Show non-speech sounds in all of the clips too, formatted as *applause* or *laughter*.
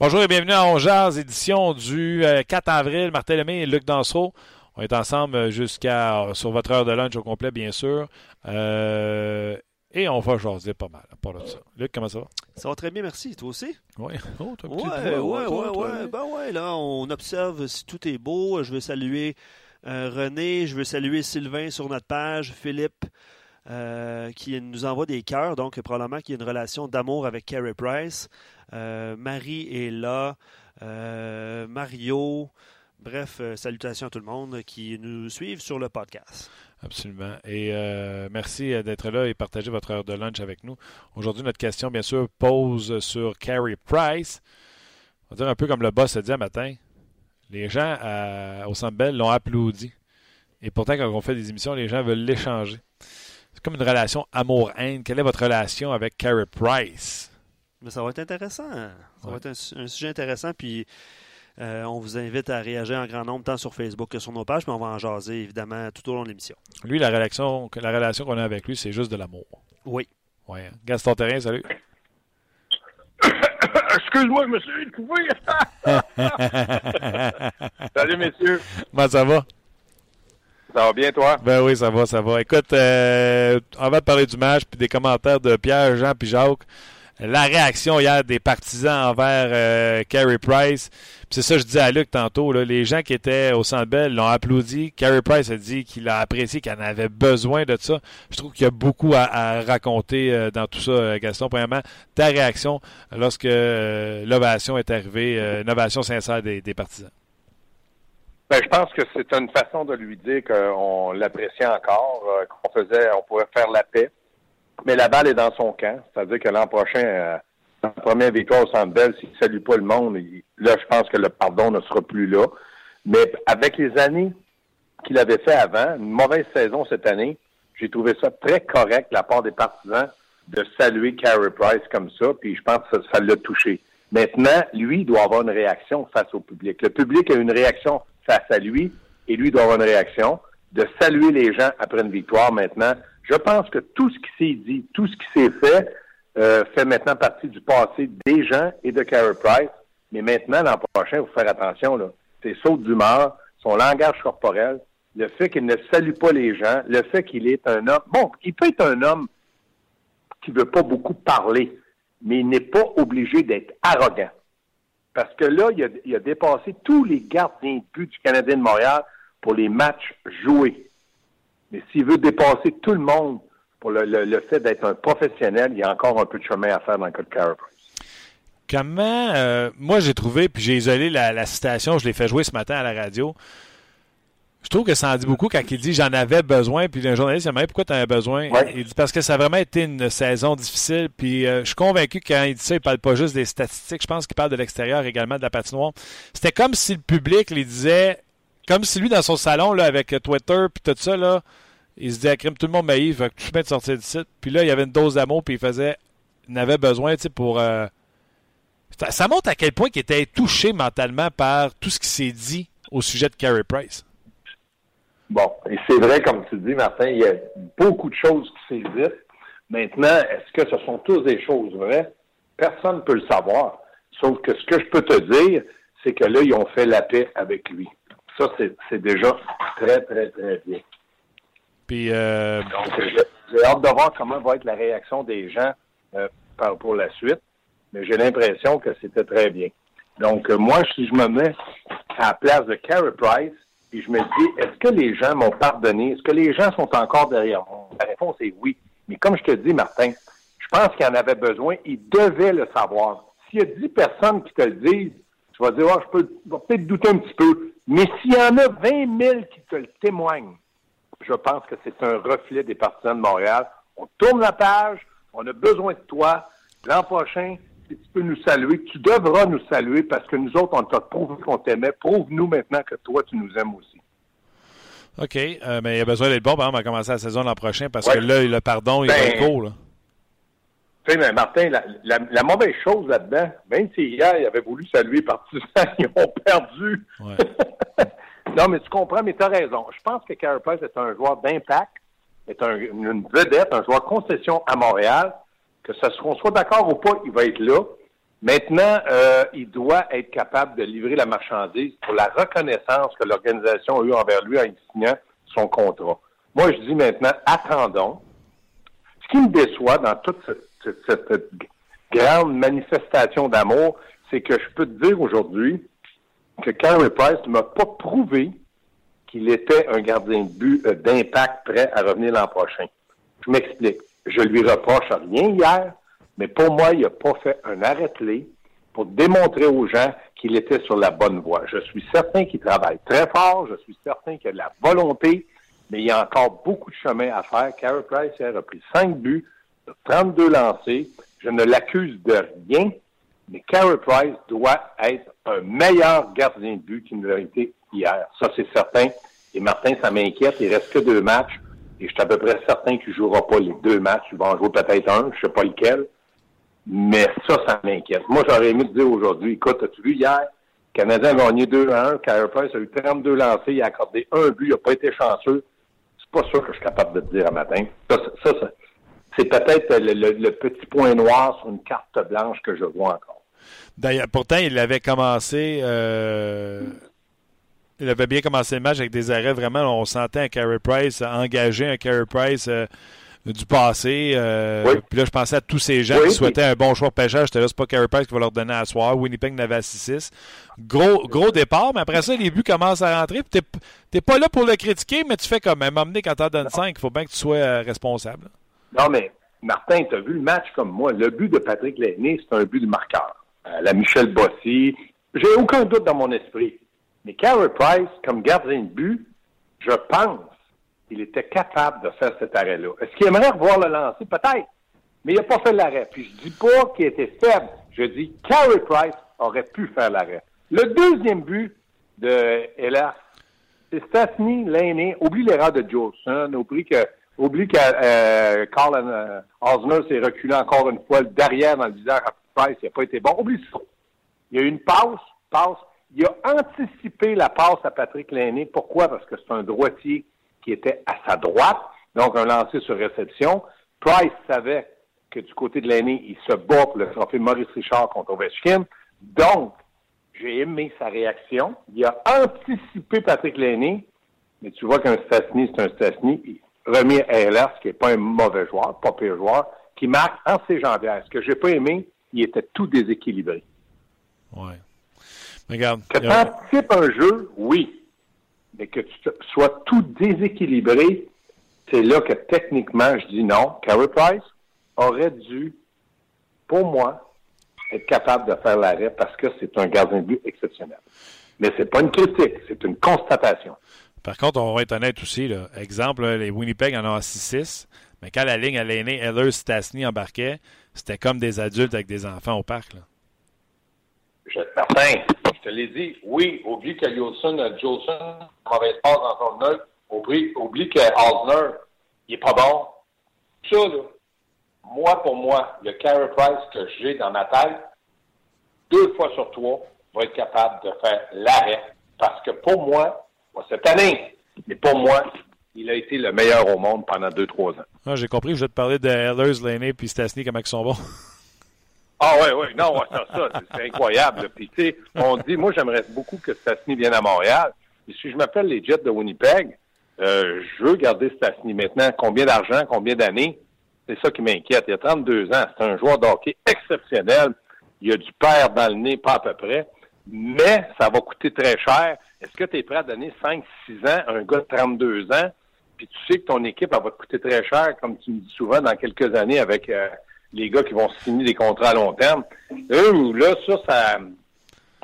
Bonjour et bienvenue à Ongears, édition du 4 euh, avril. Martin Lemay et Luc Dansereau. On est ensemble jusqu'à sur votre heure de lunch au complet, bien sûr. Euh, et on va jaser pas mal à de ça. Luc, comment ça va? Ça va très bien, merci. Toi aussi? Oui. Oh, ouais, ouais, ouais, ouais, Ben ouais, là, on observe si tout est beau. Je veux saluer euh, René, je veux saluer Sylvain sur notre page, Philippe. Qui nous envoie des cœurs, donc probablement qu'il y a une relation d'amour avec Carey Price. Euh, Marie est là. Euh, Mario. Bref, euh, salutations à tout le monde qui nous suivent sur le podcast. Absolument. Et merci d'être là et partager votre heure de lunch avec nous. Aujourd'hui, notre question, bien sûr, pose sur Carey Price. On va dire un peu comme le boss a dit un matin. Les gens au Centre l'ont applaudi. Et pourtant, quand on fait des émissions, les gens veulent l'échanger. C'est comme une relation amour-haine. Quelle est votre relation avec Carey Price? Mais ça va être intéressant. Ça va être un, sujet intéressant. Puis euh, on vous invite à réagir en grand nombre, tant sur Facebook que sur nos pages. Mais on va en jaser, évidemment, tout au long de l'émission. Lui, la relation, la relation qu'on a avec lui, c'est juste de l'amour. Oui. Ouais. Hein. Gaston Terrain, salut. *coughs* Excuse-moi, je me suis coupé. *laughs* *laughs* salut, messieurs. Comment ça va? Ça va bien, toi? Ben oui, ça va, ça va. Écoute, euh, on va parler du match, puis des commentaires de Pierre, Jean, puis Jacques la réaction hier des partisans envers euh, Carey Price. C'est ça que je disais à Luc tantôt. les gens qui étaient au Centre Bell l'ont applaudi. Carey Price a dit qu'il a apprécié, qu'il en avait besoin de ça. Je trouve qu'il y a beaucoup à, raconter euh, dans tout ça, euh, Gaston. Premièrement, ta réaction lorsque l'ovation est arrivée, l'ovation sincère des, partisans. Ben, je pense que c'est une façon de lui dire qu'on l'appréciait encore, qu'on faisait, on pourrait faire la paix mais la balle est dans son camp. C'est-à-dire que l'an prochain, euh, la première victoire au Centre Bell, s'il ne salue pas le monde, là, je pense que le pardon ne sera plus là. Mais avec les années qu'il avait fait avant, une mauvaise saison cette année, j'ai trouvé ça très correct de la part des partisans de saluer Carey Price comme ça, puis je pense que ça l'a touché. Maintenant, lui doit avoir une réaction face au public. Le public a une réaction face à lui, et lui doit avoir une réaction de saluer les gens après une victoire maintenant. Je pense que tout ce qui s'est dit, tout ce qui s'est fait, euh, fait maintenant partie du passé des gens et de Carey Price. Mais maintenant, l'an prochain, il faut faire attention, là. Ses sautes d'humeur, son langage corporel, le fait qu'il ne salue pas les gens, le fait qu'il est un homme. Bon, il peut être un homme qui veut pas beaucoup parler, mais il n'est pas obligé d'être arrogant. Parce que là, il a, dépassé tous les gardiens de but du Canadien de Montréal pour les matchs joués. Mais s'il veut dépasser tout le monde pour le, fait d'être un professionnel, il y a encore un peu de chemin à faire dans le cas de Carey Comment, euh, moi j'ai trouvé, puis j'ai isolé la, citation, je l'ai fait jouer ce matin à la radio. Je trouve que ça en dit beaucoup quand il dit j'en avais besoin, puis un journaliste il m'a dit pourquoi tu en as besoin? Il dit parce que ça a vraiment été une saison difficile, puis euh, je suis convaincu que quand il dit ça, il parle pas juste des statistiques, je pense qu'il parle de l'extérieur également, de la patinoire. C'était comme si le public lui disait comme si lui, dans son salon, là, avec Twitter puis tout ça, là, il se à crime, tout le monde il fait que je de sortir du site. Puis là, il y avait une dose d'amour, puis il faisait. Il avait besoin, tu sais, pour. Euh, ça, montre à quel point il était touché mentalement par tout ce qui s'est dit au sujet de Carey Price. Bon, et c'est vrai, comme tu dis, Martin, il y a beaucoup de choses qui dites. Maintenant, est-ce que ce sont tous des choses vraies? Personne ne peut le savoir. Sauf que ce que je peux te dire, c'est que là, ils ont fait la paix avec lui. Ça, c'est déjà très, très, très bien. Puis, euh... Donc, j'ai hâte de voir comment va être la réaction des gens euh, pour la suite, mais j'ai l'impression que c'était très bien. Donc, euh, moi, si je me mets à la place de Carey Price, et je me dis, est-ce que les gens m'ont pardonné? Est-ce que les gens sont encore derrière moi? La réponse est oui. Mais comme je te dis, Martin, je pense qu'il en avait besoin. Il devait le savoir. S'il y a dix personnes qui te le disent, tu vas dire, oh, je peux peut-être douter un petit peu. Mais s'il y en a 20 000 qui te le témoignent, je pense que c'est un reflet des partisans de Montréal. On tourne la page, on a besoin de toi. L'an prochain, si tu peux nous saluer, tu devras nous saluer parce que nous autres, on t'a prouvé qu'on t'aimait. Prouve-nous maintenant que toi, tu nous aimes aussi. OK, euh, mais il y a besoin d'être bon, par exemple, à commencer la saison l'an prochain parce que là, le pardon, il va être court. Là. Tu sais, Martin, la, mauvaise chose là-dedans, même si hier, il avait voulu saluer partisans, *laughs* ils ont perdu. *laughs* non, mais tu comprends, mais tu as raison. Je pense que Carey est un joueur d'impact, est un, une vedette, un joueur de concession à Montréal. Que ce qu'on soit d'accord ou pas, il va être là. Maintenant, euh, il doit être capable de livrer la marchandise pour la reconnaissance que l'organisation a eue envers lui en signant son contrat. Moi, je dis maintenant, attendons. Ce qui me déçoit dans toute cette, grande manifestation d'amour, c'est que je peux te dire aujourd'hui que Carey Price ne m'a pas prouvé qu'il était un gardien de but euh, d'impact prêt à revenir l'an prochain. Je m'explique. Je lui reproche rien hier, mais pour moi, il n'a pas fait un arrêt-clé pour démontrer aux gens qu'il était sur la bonne voie. Je suis certain qu'il travaille très fort, je suis certain qu'il a de la volonté, mais il y a encore beaucoup de chemin à faire. Carey Price a pris 5 buts, 32 lancés. Je ne l'accuse de rien, mais Carey Price doit être un meilleur gardien de but qu'il ne l'a été hier. Ça, c'est certain. Et Martin, ça m'inquiète. Il reste que deux matchs. Et je suis à peu près certain qu'il ne jouera pas les deux matchs. Il va en jouer peut-être un. Je ne sais pas lequel. Mais ça, ça m'inquiète. Moi, j'aurais aimé te dire aujourd'hui, écoute, as-tu vu hier? Le Canadien a gagné 2 à 1. Carey Price a eu 32 lancés. Il a accordé un but. Il n'a pas été chanceux. C'est pas ça que je suis capable de te dire à matin. Ça, ça, c'est peut-être le, petit point noir sur une carte blanche que je vois encore. D'ailleurs, pourtant, il avait commencé. Euh, il avait bien commencé le match avec des arrêts. Vraiment, on sentait un Carey Price engagé, un Carey Price. Euh, du passé. Euh, puis là, je pensais à tous ces gens qui souhaitaient un bon choix de pêcheur. J'étais là, c'est pas Carey Price qui va leur donner à soir. Winnipeg n'avait à 6-6. Gros, gros départ, mais après ça, les buts commencent à rentrer. Tu n'es pas là pour le critiquer, mais tu fais comme même m'emmener quand t'en donnes 5. Il faut bien que tu sois euh, responsable. Non, mais Martin, tu as vu le match comme moi. Le but de Patrick Lainé, c'est un but de marqueur. Euh, la Michel Bossy. J'ai aucun doute dans mon esprit. Mais Carey Price, comme gardien de but, je pense il était capable de faire cet arrêt-là. Est-ce qu'il aimerait revoir le lancer? Peut-être. Mais il n'a pas fait l'arrêt. Puis je dis pas qu'il était faible. Je dis Carey Price aurait pu faire l'arrêt. Le deuxième but de Ella, c'est Stastny, l'aîné. Oublie l'erreur de Jolson. Oublie que, oublie que euh, Carl euh, s'est reculé encore une fois derrière dans le visage à Price. Il n'a pas été bon. Oublie ça. Il y a eu une passe, passe. Il a anticipé la passe à Patrick Lainé. Pourquoi? Parce que c'est un droitier qui était à sa droite, donc un lancer sur réception. Price savait que du côté de l'aîné, il se bat pour le trophée Maurice Richard contre Ovechkin. Donc, j'ai aimé sa réaction. Il a anticipé Patrick Lainé, mais tu vois qu'un Stasny, c'est un Stasny. Remis à LR, qui n'est pas un mauvais joueur, pas pire joueur, qui marque en ses jambières. Ce que j'ai pas aimé, il était tout déséquilibré. Ouais. Regarde. Que tu anticipes un jeu, oui mais que tu sois tout déséquilibré, c'est là que techniquement, je dis non. Carey Price aurait dû, pour moi, être capable de faire l'arrêt parce que c'est un gardien de but exceptionnel. Mais c'est pas une critique, c'est une constatation. Par contre, on va être honnête aussi. Là. Exemple, les Winnipeg en ont 6-6, mais quand la ligne à l'aîné Heller Stasny embarquait, c'était comme des adultes avec des enfants au parc. Là. Je, Martin, je l'ai dit, oui, oublie que Jolson, Jolson, mauvaise passe dans son œil. Oublie, oublie que Osner, il est pas bon. Ça, là, moi, pour moi, le carry price que j'ai dans ma tête, deux fois sur trois, va être capable de faire l'arrêt. Parce que pour moi, cette année, mais pour moi, il a été le meilleur au monde pendant deux, trois ans. Ah, j'ai compris, je vais te parler de Ehlers, Laney puis Stasny, comment ils sont bons. *laughs* Ah ouais, ouais, non, ça, ça c'est incroyable. Puis tu sais, on dit, moi j'aimerais beaucoup que Stasny vienne à Montréal. Et si je m'appelle les Jets de Winnipeg, euh, je veux garder Stasny maintenant. Combien d'argent, combien d'années? C'est ça qui m'inquiète. Il y a 32 ans, c'est un joueur d'hockey exceptionnel. Il a du père dans le nez, pas à peu près. Mais ça va coûter très cher. Est-ce que tu es prêt à donner 5-6 ans à un gars de 32 ans? Puis tu sais que ton équipe, elle va te coûter très cher, comme tu me dis souvent, dans quelques années avec... Euh, les gars qui vont signer des contrats à long terme. Eux, là, ça,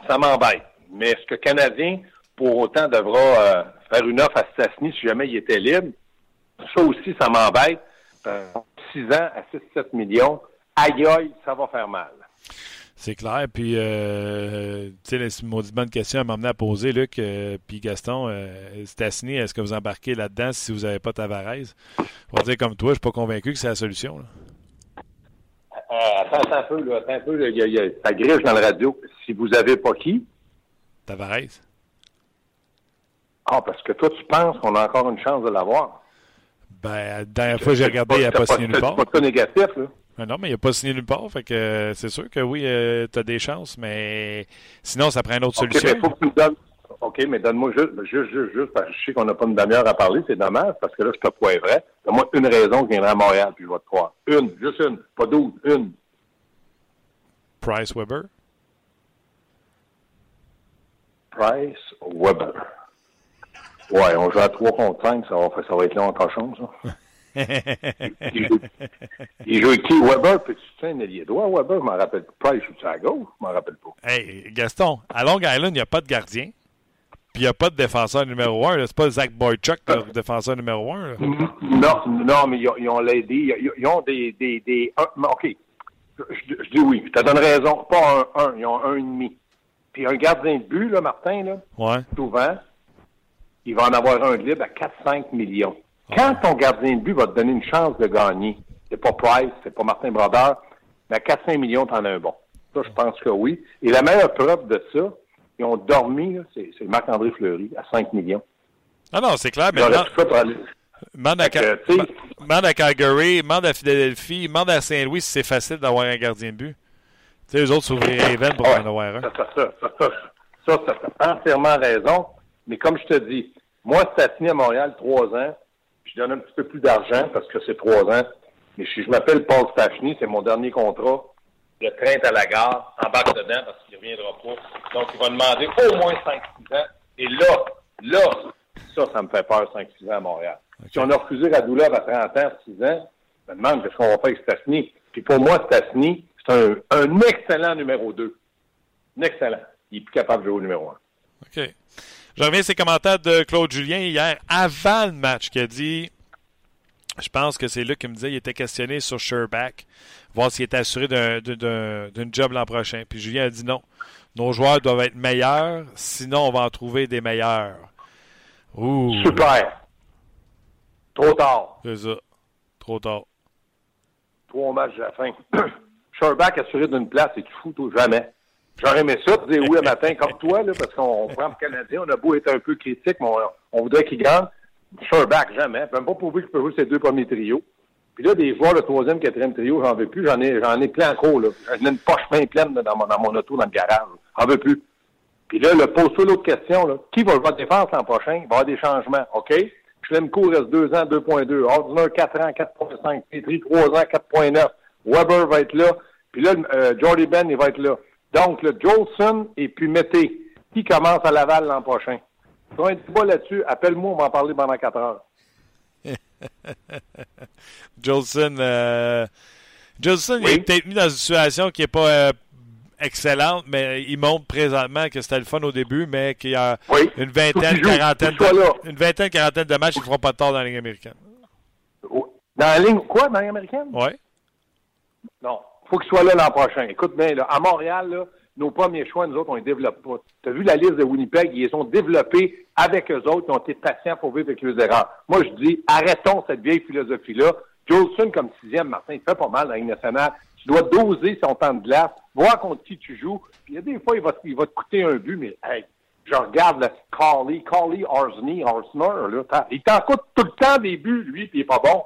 ça, m'embête. Mais est-ce que le Canadien, pour autant, devra euh, faire une offre à Stassny si jamais il était libre? Ça aussi, ça m'embête. 6 ans à 6-7 millions, aïe aïe, ça va faire mal. C'est clair. Puis, euh, tu sais, une bonne question à m'emmener à poser, Luc. Euh, puis Gaston, euh, est-ce que vous embarquez là-dedans si vous n'avez pas Tavares? Pour dire comme toi, je ne suis pas convaincu que c'est la solution. Euh, *laughs* attends, un peu, là, attends un peu. Là, il y a, il y a, ça griche dans le radio. Si vous n'avez pas qui? Tavares. Ah, parce que toi, tu penses qu'on a encore une chance de l'avoir. Ben, la dernière fois que j'ai regardé, il n'a pas, signé nulle part. C'est pas négatif, là. Ben non, mais il n'a pas signé nulle part. Fait que euh, c'est sûr que oui, euh, tu as des chances, mais sinon, ça prend une autre okay, solution. Mais faut que tu me donnes... OK, mais donne-moi juste, juste, juste, juste, parce que je sais qu'on n'a pas une demi-heure à parler, c'est dommage, parce que là, je te vrai. Donne-moi une raison qui viendrait à Montréal, puis je vais te croire. Une, juste une, pas douze, une. Price Weber? Price Weber. Ouais, on joue à 3 contre 5, ça va, ça va être long en cochon, ça. *laughs* il, joue, il joue qui? Weber, puis tu sais, un ailier droit, Weber, je m'en rappelle pas. Price, joue à gauche? Je m'en rappelle pas. Hey, Gaston, à Long Island, il n'y a pas de gardien. Puis il n'y a pas de défenseur numéro 1. C'est pas Zach Boychuk, le défenseur numéro 1. Là. Non, non, mais ils ont, l'aidé. Ils, ont des. des, des un, OK. Je, je, dis oui. Je te donne raison. Pas un 1. Ils ont un et demi. Puis un gardien de but, là, Martin, là, ouais. souvent, il va en avoir un libre à 4-5 millions. Quand ton gardien de but va te donner une chance de gagner, c'est pas Price, c'est pas Martin Brodeur, mais à 4-5 millions, t'en as un bon. Ça, je pense que oui. Et la meilleure preuve de ça, ils ont dormi, c'est Marc-André Fleury, à 5 millions. Ah non, c'est clair, mais Mande à, mande à Calgary, mande à Philadelphie, mande à Saint-Louis si c'est facile d'avoir un gardien de but. Tu sais, eux autres s'ouvriraient les veines pour ouais, en avoir un. Ça, ça, ça, ça, ça, ça, ça, entièrement raison. Mais comme je te dis, moi, signé à Montréal trois ans. Je donne un petit peu plus d'argent parce que c'est trois ans. Mais si je m'appelle Paul Stachny, c'est mon dernier contrat. Le train est à la gare, embarque dedans parce qu'il ne reviendra pas. Donc, il va demander au moins 5-6 ans. Et là, là, ça, ça me fait peur, 5-6 ans à Montréal. Okay. Si on a refusé Radulov à 30 ans, 6 ans, je me demande qu'est-ce qu'on va faire avec Stachny. Puis pour moi, Stachny, c'est un, un, excellent numéro 2. Un excellent. Il est plus capable de jouer au numéro 1. OK. Je reviens à ces commentaires de Claude Julien hier, avant le match, qui a dit je pense que c'est Luc qui me disait qu'il était questionné sur Sherback, voir s'il était assuré d'un job l'an prochain. Puis Julien a dit non. Nos joueurs doivent être meilleurs, sinon on va en trouver des meilleurs. Ouh. Super. Trop tard. C'est ça. Trop tard. Trois matchs à la fin. *clears throat* Sherback assuré d'une place, et tu fous, toi, jamais? J'aurais aimé ça, dire oui un matin comme toi, là, parce qu'on prend le Canadien, on a beau être un peu critique, mais on, on voudrait qu'il gagne. Sherback, jamais. Même pas prouver que je peux jouer ces deux premiers trios. Puis là, des joueurs, le troisième, quatrième trio, j'en veux plus. J'en ai, j'en ai plein encore, là. J'en ai une poche plein pleine là, dans, mon, dans mon auto, dans le garage. J'en veux plus. Puis là, le pose-toi l'autre question, là. Qui va jouer en défense l'an prochain? Il va y avoir des changements, OK? Schlemko reste 2 ans, 2.2. Ordinaire, 4 ans, 4.5. Petri, 3 ans, 4.9. Weber va être là. Puis là, euh, Jordy Ben, il va être là. Donc, le Jolson et puis Mété, qui commence à Laval l'an prochain? On est pas là-dessus, appelle-moi, on va en parler pendant 4 heures. *laughs* Jolson, euh... Jolson oui. il est peut-être mis dans une situation qui n'est pas euh, excellente, mais il montre présentement que c'était le fun au début, mais qu'il y a oui. une vingtaine, quarantaine de, une vingtaine, quarantaine de matchs qui ne feront pas de tort dans la Ligue américaine. Dans la ligne, quoi, dans la Ligue américaine? Oui. Non. Il faut qu'il soit là l'an prochain. Écoute bien, là, à Montréal, là, nos premiers choix, nous autres, on les développe pas. Tu as vu la liste de Winnipeg, ils les ont développés avec eux autres, ils ont été patients pour vivre avec les erreurs. Moi, je dis, arrêtons cette vieille philosophie-là. Jolson, comme sixième, Martin, il fait pas mal dans la Ligue nationale. Tu dois doser son temps de glace, voir contre qui tu joues. Puis il y a des fois, il va, il va te coûter un but, mais hey, je regarde le Carly, Carly Arsney, Arsner, là, il t'en coûte tout le temps des buts, lui, puis il est pas bon.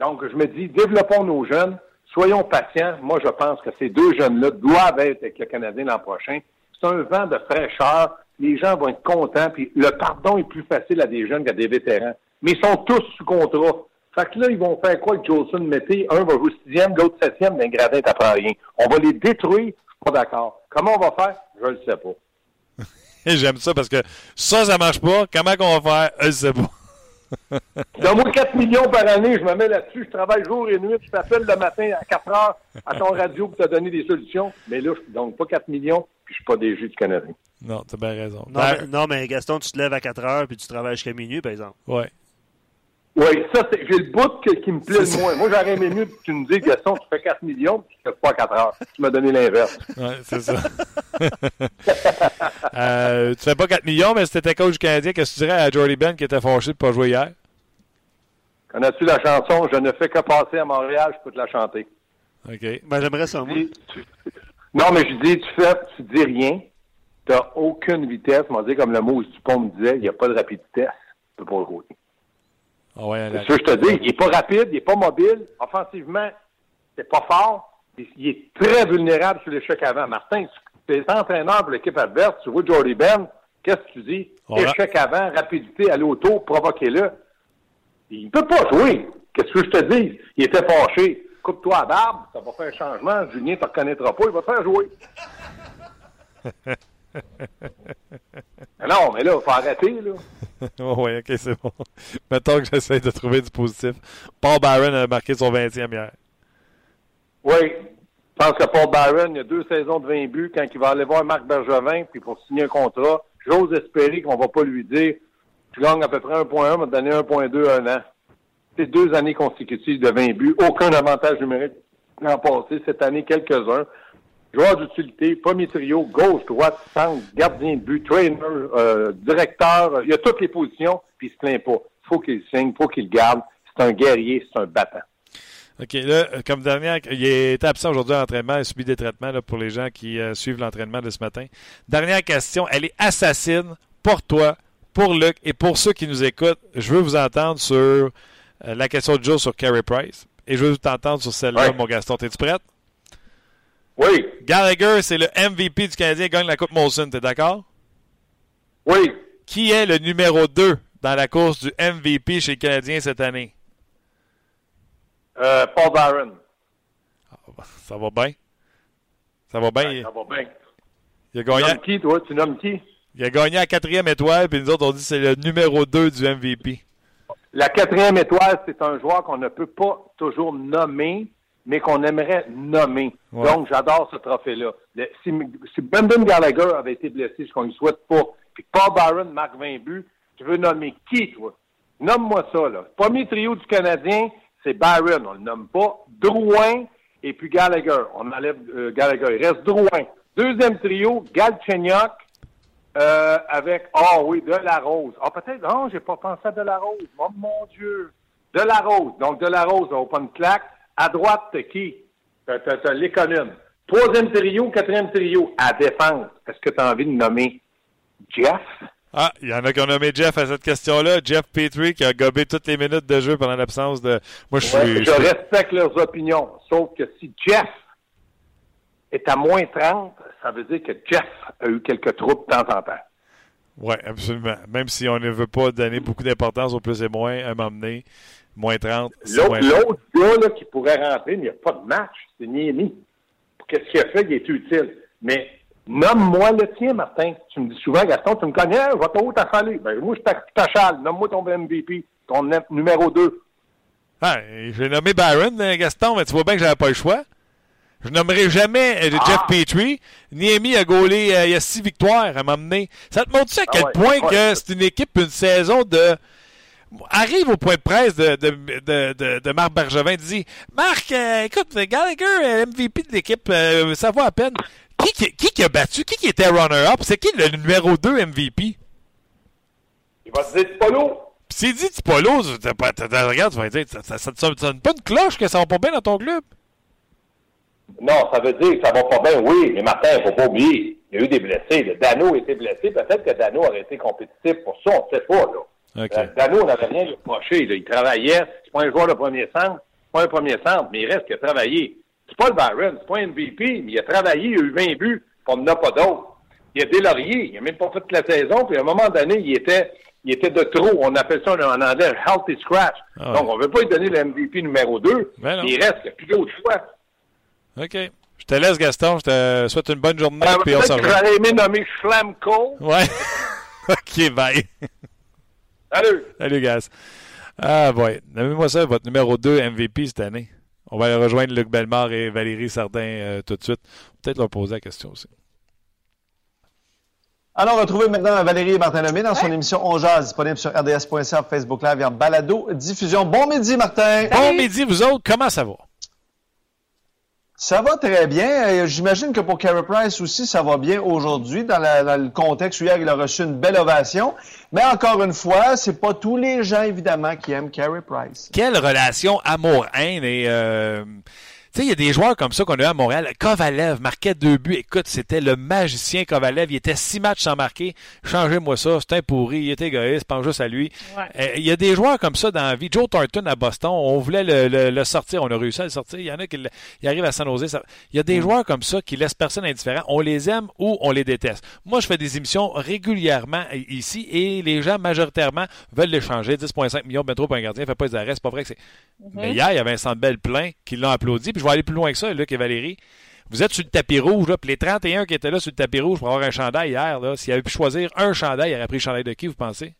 Donc, je me dis, développons nos jeunes, soyons patients. Moi, je pense que ces deux jeunes-là doivent être avec le Canadien l'an prochain. C'est un vent de fraîcheur. Les gens vont être contents. Puis le pardon est plus facile à des jeunes qu'à des vétérans. Mais ils sont tous sous contrat. Fait que là, ils vont faire quoi avec Jolson Mété? Un va jouer sixième, l'autre septième, mais Gradin t'apprend rien. On va les détruire? Je suis pas d'accord. Comment on va faire? Je le sais pas. *laughs* J'aime ça parce que ça, ça marche pas. Comment qu'on va faire? Je sais pas. *laughs* Donne-moi 4 millions par année, je me mets là-dessus, je travaille jour et nuit, je t'appelle le matin à 4 heures à ton radio pour te donner des solutions. Mais là, je ne pas 4 millions, puis je suis pas des jus du Canadien. Non, tu as bien raison. Non, mais, non, mais Gaston, tu te lèves à 4 heures puis tu travailles jusqu'à minuit, par exemple. Oui. Oui, ça, c'est, j'ai le bout qui me plaît le moins. Moi, j'aurais aimé mieux que tu me dises, Gaston, tu fais 4 millions, puis tu fais pas 4 heures. Tu m'as donné l'inverse. Oui, c'est ça. *laughs* euh, tu fais pas 4 millions, mais si t'étais coach canadien, qu'est-ce que tu dirais à Jordy Ben qui était fâché de pas jouer hier? Connais-tu la chanson Je ne fais que passer à Montréal, je peux te la chanter. OK. Ben, j'aimerais ça, moi. Non, mais je dis, tu fais, tu dis rien, tu n'as aucune vitesse. On dit, comme le mot du pont me disait, il n'y a pas de rapidité. Tu peux pas le rouler. Ah ouais, c'est ça que je te dis. Il n'est pas rapide, il n'est pas mobile. Offensivement, c'est pas fort. Il est très vulnérable sur l'échec avant. Martin, tu es entraîneur pour l'équipe adverse, tu vois Jordy Ben, qu'est-ce que tu dis? Échec avant, rapidité, aller autour, provoquer-le. Il ne peut pas jouer. Qu'est-ce que je te dis? Il était fâché. Coupe-toi à barbe, ça va faire un changement. Julien ne te reconnaîtra pas, il va te faire jouer. *laughs* *laughs* non, mais là, il faut arrêter, là. *laughs* oui, ok, c'est bon. *laughs* Mettons que j'essaie de trouver du positif. Paul Byron a marqué son 20e hier. Oui. Je pense que Paul Byron, il y a deux saisons de 20 buts. Quand il va aller voir Marc Bergevin, puis pour signer un contrat, j'ose espérer qu'on va pas lui dire tu gagnes à peu près 1.1, on va te donner 1.2 un an. C'est deux années consécutives de 20 buts. Aucun avantage numérique l'an passé. Cette année, quelques-uns. Joueur d'utilité, premier trio, gauche, droite, centre, gardien de but, trainer, euh, directeur. Il y a toutes les positions, puis il se plaint pas. Il faut qu'il signe, il faut qu'il garde. C'est un guerrier, c'est un battant. OK. Là, comme dernière, il est absent aujourd'hui à l'entraînement. Il a subi des traitements là, pour les gens qui euh, suivent l'entraînement de ce matin. Dernière question. Elle est assassine pour toi, pour Luc et pour ceux qui nous écoutent. Je veux vous entendre sur euh, la question de jour sur Carey Price. Et je veux t'entendre sur celle-là, Ouais. mon Gaston. Es-tu prête? Oui, Gallagher, c'est le MVP du Canadien, gagne la Coupe Molson. T'es d'accord? oui. Qui est le numéro 2 dans la course du MVP chez le Canadien cette année? Euh, Paul Byron. Ça va bien? Ça va bien? Ouais, ça va bien. il, a Tu gagné, nommes qui, toi? Tu nommes qui? il a gagné à quatrième étoile, puis nous autres, on dit que c'est le numéro 2 du MVP. La quatrième étoile, c'est un joueur qu'on ne peut pas toujours nommer, mais qu'on aimerait nommer. Ouais. Donc, j'adore ce trophée-là. Si, si Brendan Gallagher avait été blessé, ce qu'on ne lui souhaite pas, puis Paul Byron marque 20 buts, tu veux nommer qui, toi? Nomme-moi ça, là. Premier trio du Canadien, c'est Byron. On le nomme pas. Drouin et puis Gallagher. On enlève euh, Gallagher. Il reste Drouin. Deuxième trio, Galchenyuk, euh, avec, ah oui, de la rose. Ah, peut-être, non, j'ai pas pensé à de la rose. Oh, mon Dieu. De la rose. Donc, de la rose, on va pas une claque. À droite, t'as qui? T'as, t'as, l'économe. Troisième trio, quatrième trio. À défense. Est-ce que tu as envie de nommer Jeff? Ah, il y en a qui ont nommé Jeff à cette question-là. Jeff Petrie qui a gobé toutes les minutes de jeu pendant l'absence de. Moi, je suis. Ouais, je respecte leurs opinions. Sauf que si Jeff est à moins 30, ça veut dire que Jeff a eu quelques troubles de temps en temps. Oui, absolument. Même si on ne veut pas donner beaucoup d'importance au plus et moins, à m'emmener, moins 30. c'est moins L'autre, gars là, qui pourrait rentrer, mais il n'y a pas de match, c'est Niemi. Qu'est-ce qu'il a fait? Il est utile. Mais nomme-moi le tien, Martin. Tu me dis souvent, Gaston, tu me connais, je vais t'en t'achaler. Ben, moi, je t'achale. Nomme-moi ton MVP, ton numéro 2. Ah, j'ai nommé Byron, euh, Gaston, mais tu vois bien que j'avais pas le choix. Je nommerai jamais euh, Ah! Jeff Petrie. Niemi a gaulé, euh, il y a six victoires à m'emmener. Ça te montre à Ah quel ouais, point ouais. que c'est une équipe, une saison de... Arrive au point de presse de, de, de, Marc Bergevin, dit Marc, euh, écoute, Gallagher, MVP de l'équipe, euh, ça va à peine. Qui, qui, qui qui a battu? Qui, qui était runner-up? C'est qui le numéro 2 MVP? Il va te dire Polo. Puis s'il dit Tipolo, regarde, tu vas dire, ça, ça, ça sonne pas une cloche que ça va pas bien dans ton club? Non, ça veut dire que ça va pas bien, oui, mais Martin, il faut pas oublier. Il y a eu des blessés. là. Dano été blessé. Peut-être que Dano aurait été compétitif pour ça, on ne sait pas. Là. OK. Euh, Dano n'avait rien reproché. Il travaillait. C'est pas un joueur de premier centre. C'est pas un premier centre, mais il reste qu'il a travaillé. C'est pas le Byron, c'est pas un MVP, mais il a travaillé, il a eu 20 buts, puis on n'en a pas d'autres. Il a délaurié, il a même pas fait toute la saison, puis à un moment donné, il était, il était de trop. On appelle ça en anglais un healthy scratch. Ah Donc, on ne veut pas lui donner le MVP numéro 2, Ben mais il reste qu'il n'y a plus d'autre choix. OK. Je te laisse, Gaston. Je te souhaite une bonne journée, Euh, puis on se Peut-être que revoit. j'aurais aimé nommer Schlemko. Ouais. *laughs* OK, bye. *laughs* Salut! Salut, Gaz. Ah, boy. Nommez-moi ça, votre numéro 2 MVP cette année. On va aller rejoindre Luc Bellemare et Valérie Sardin euh, tout de suite. Peut-être leur poser la question aussi. Alors, retrouvez maintenant Valérie Martin-Lemay dans son émission On Jazz, disponible sur rds.ca, Facebook Live et en balado diffusion. Bon midi, Martin. Bon midi, vous autres. Comment ça va? Ça va très bien. J'imagine que pour Carey Price aussi, ça va bien aujourd'hui, dans, le contexte où hier, il a reçu une belle ovation. Mais encore une fois, c'est pas tous les gens, évidemment, qui aiment Carey Price. Quelle relation amour-haine. Euh sais, il y a des joueurs comme ça qu'on a eu à Montréal. Kovalev marquait deux buts. Écoute, c'était le magicien Kovalev. Il était six matchs sans marquer. Changez-moi ça. C'était un pourri. Il était égoïste. Pense juste à lui. Euh, il y a des joueurs comme ça dans la vie. Joe Thornton à Boston, on voulait le, sortir. On a réussi à le sortir. Il y en a qui arrivent à San Jose. Il y a des mm. joueurs comme ça qui laissent personne indifférent. On les aime ou on les déteste. Moi, je fais des émissions régulièrement ici et les gens majoritairement veulent les changer. 10,5 millions, ben trop pour un gardien. Fait pas les arrêts. C'est pas vrai que c'est. Mm-hmm. Mais hier, il y avait un centre belle plein qui l'ont applaudi je vais aller plus loin que ça, Luc et Valérie. Vous êtes sur le tapis rouge, là, puis les 31 qui étaient là sur le tapis rouge pour avoir un chandail hier, s'il avait pu choisir un chandail, il aurait pris le chandail de qui, vous pensez?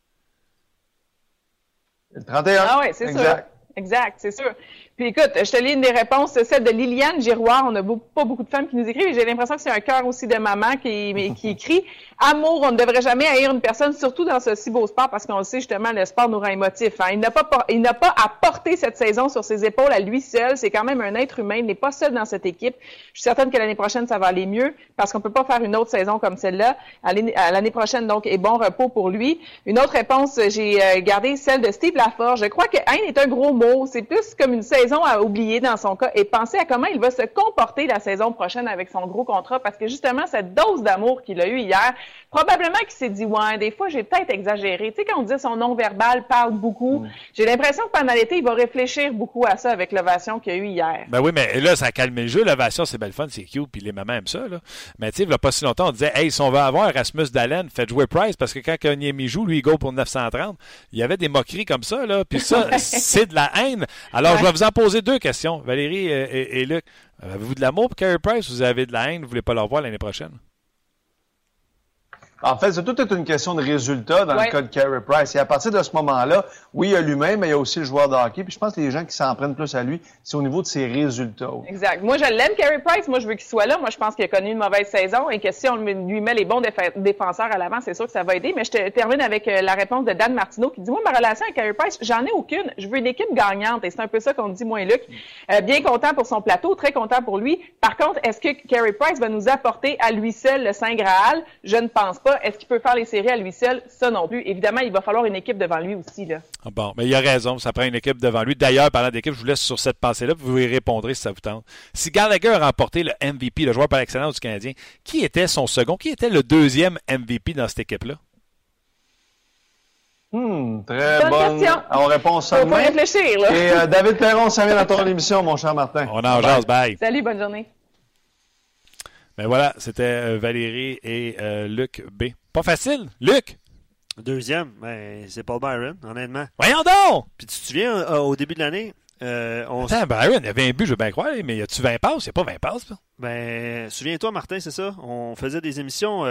Le 31. Ah oui, c'est sûr. Exact, c'est sûr. Puis écoute, je te lis une des réponses, c'est celle de Liliane Giroir. On n'a pas beaucoup de femmes qui nous écrivent. J'ai l'impression que c'est un cœur aussi de maman qui, qui *laughs* écrit Amour, on ne devrait jamais haïr une personne, surtout dans ce si beau sport, parce qu'on sait justement, le sport nous rend émotifs. Hein. Il n'a pas, il n'a pas à porter cette saison sur ses épaules à lui seul. C'est quand même un être humain. Il n'est pas seul dans cette équipe. Je suis certaine que l'année prochaine, ça va aller mieux, parce qu'on peut pas faire une autre saison comme celle-là. L'année prochaine, donc, et bon repos pour lui. Une autre réponse, j'ai euh, gardé celle de Steve Laforge. Je crois que haine est un gros mot. C'est plus comme une saison à oublier dans son cas et penser à comment il va se comporter la saison prochaine avec son gros contrat parce que justement, cette dose d'amour qu'il a eu hier, probablement qu'il s'est dit, ouais, des fois, j'ai peut-être exagéré. Tu sais, quand on dit son non-verbal parle beaucoup, mm. j'ai l'impression que pendant l'été, il va réfléchir beaucoup à ça avec l'ovation qu'il a eu hier. Ben oui, mais là, ça a calmé le jeu. L'ovation, c'est belle fun, c'est cute, puis les mamans aiment ça, là. Mais tu sais, il n'y a pas si longtemps, on disait, hey, si on veut avoir Rasmus Dallin, faites jouer Price, parce que quand Kanyemi joue, lui, il go pour 930. Il y avait des moqueries comme ça, là. Puis ça, *laughs* c'est de la haine. Alors, je vais vous en poser deux questions. Valérie et, Luc, avez-vous de l'amour pour Carey Price ou vous avez de la haine, vous ne voulez pas le revoir l'année prochaine? En fait, c'est tout est une question de résultat dans le cas de Carey Price. Et à partir de ce moment-là, oui, il y a lui-même, mais il y a aussi le joueur de hockey. Puis je pense que les gens qui s'en prennent plus à lui, c'est au niveau de ses résultats. Exact. Moi, je l'aime, Carey Price. Moi, je veux qu'il soit là. Moi, je pense qu'il a connu une mauvaise saison et que si on lui met les bons défenseurs à l'avant, c'est sûr que ça va aider. Mais je termine avec euh, la réponse de Dan Martineau qui dit, moi, ma relation avec Carey Price, j'en ai aucune. Je veux une équipe gagnante. Et c'est un peu ça qu'on dit, moi et Luc. Euh, bien content pour son plateau, très content pour lui. Par contre, est-ce que Carey Price va nous apporter à lui seul le Saint Graal? Je ne pense pas. Est-ce qu'il peut faire les séries à lui seul, ça non plus. Évidemment, il va falloir une équipe devant lui aussi. Là. Ah bon, mais il a raison, ça prend une équipe devant lui. D'ailleurs, parlant d'équipe, je vous laisse sur cette pensée-là, vous y répondrez si ça vous tente. Si Gallagher a remporté le MVP, le joueur par excellence du Canadien, qui était son second, qui était le deuxième MVP dans cette équipe-là? Hmm, très bonne, question. On répond ça. Faut réfléchir, là. Et euh, David Perron, ça vient dans ton émission, mon cher Martin. On en jase, bye. Salut, bonne journée. Mais voilà, c'était euh, Valérie et euh, Luc B. Pas facile. Luc! Deuxième, ben, c'est Paul Byron, honnêtement. Voyons donc! Puis tu te souviens, euh, au début de l'année, euh, on... Attends, Byron, il y avait un but, je veux bien croire, mais y a-tu 20 passes? Il n'y a pas 20 passes, ça? Ben, souviens-toi, Martin, c'est ça? On faisait des émissions,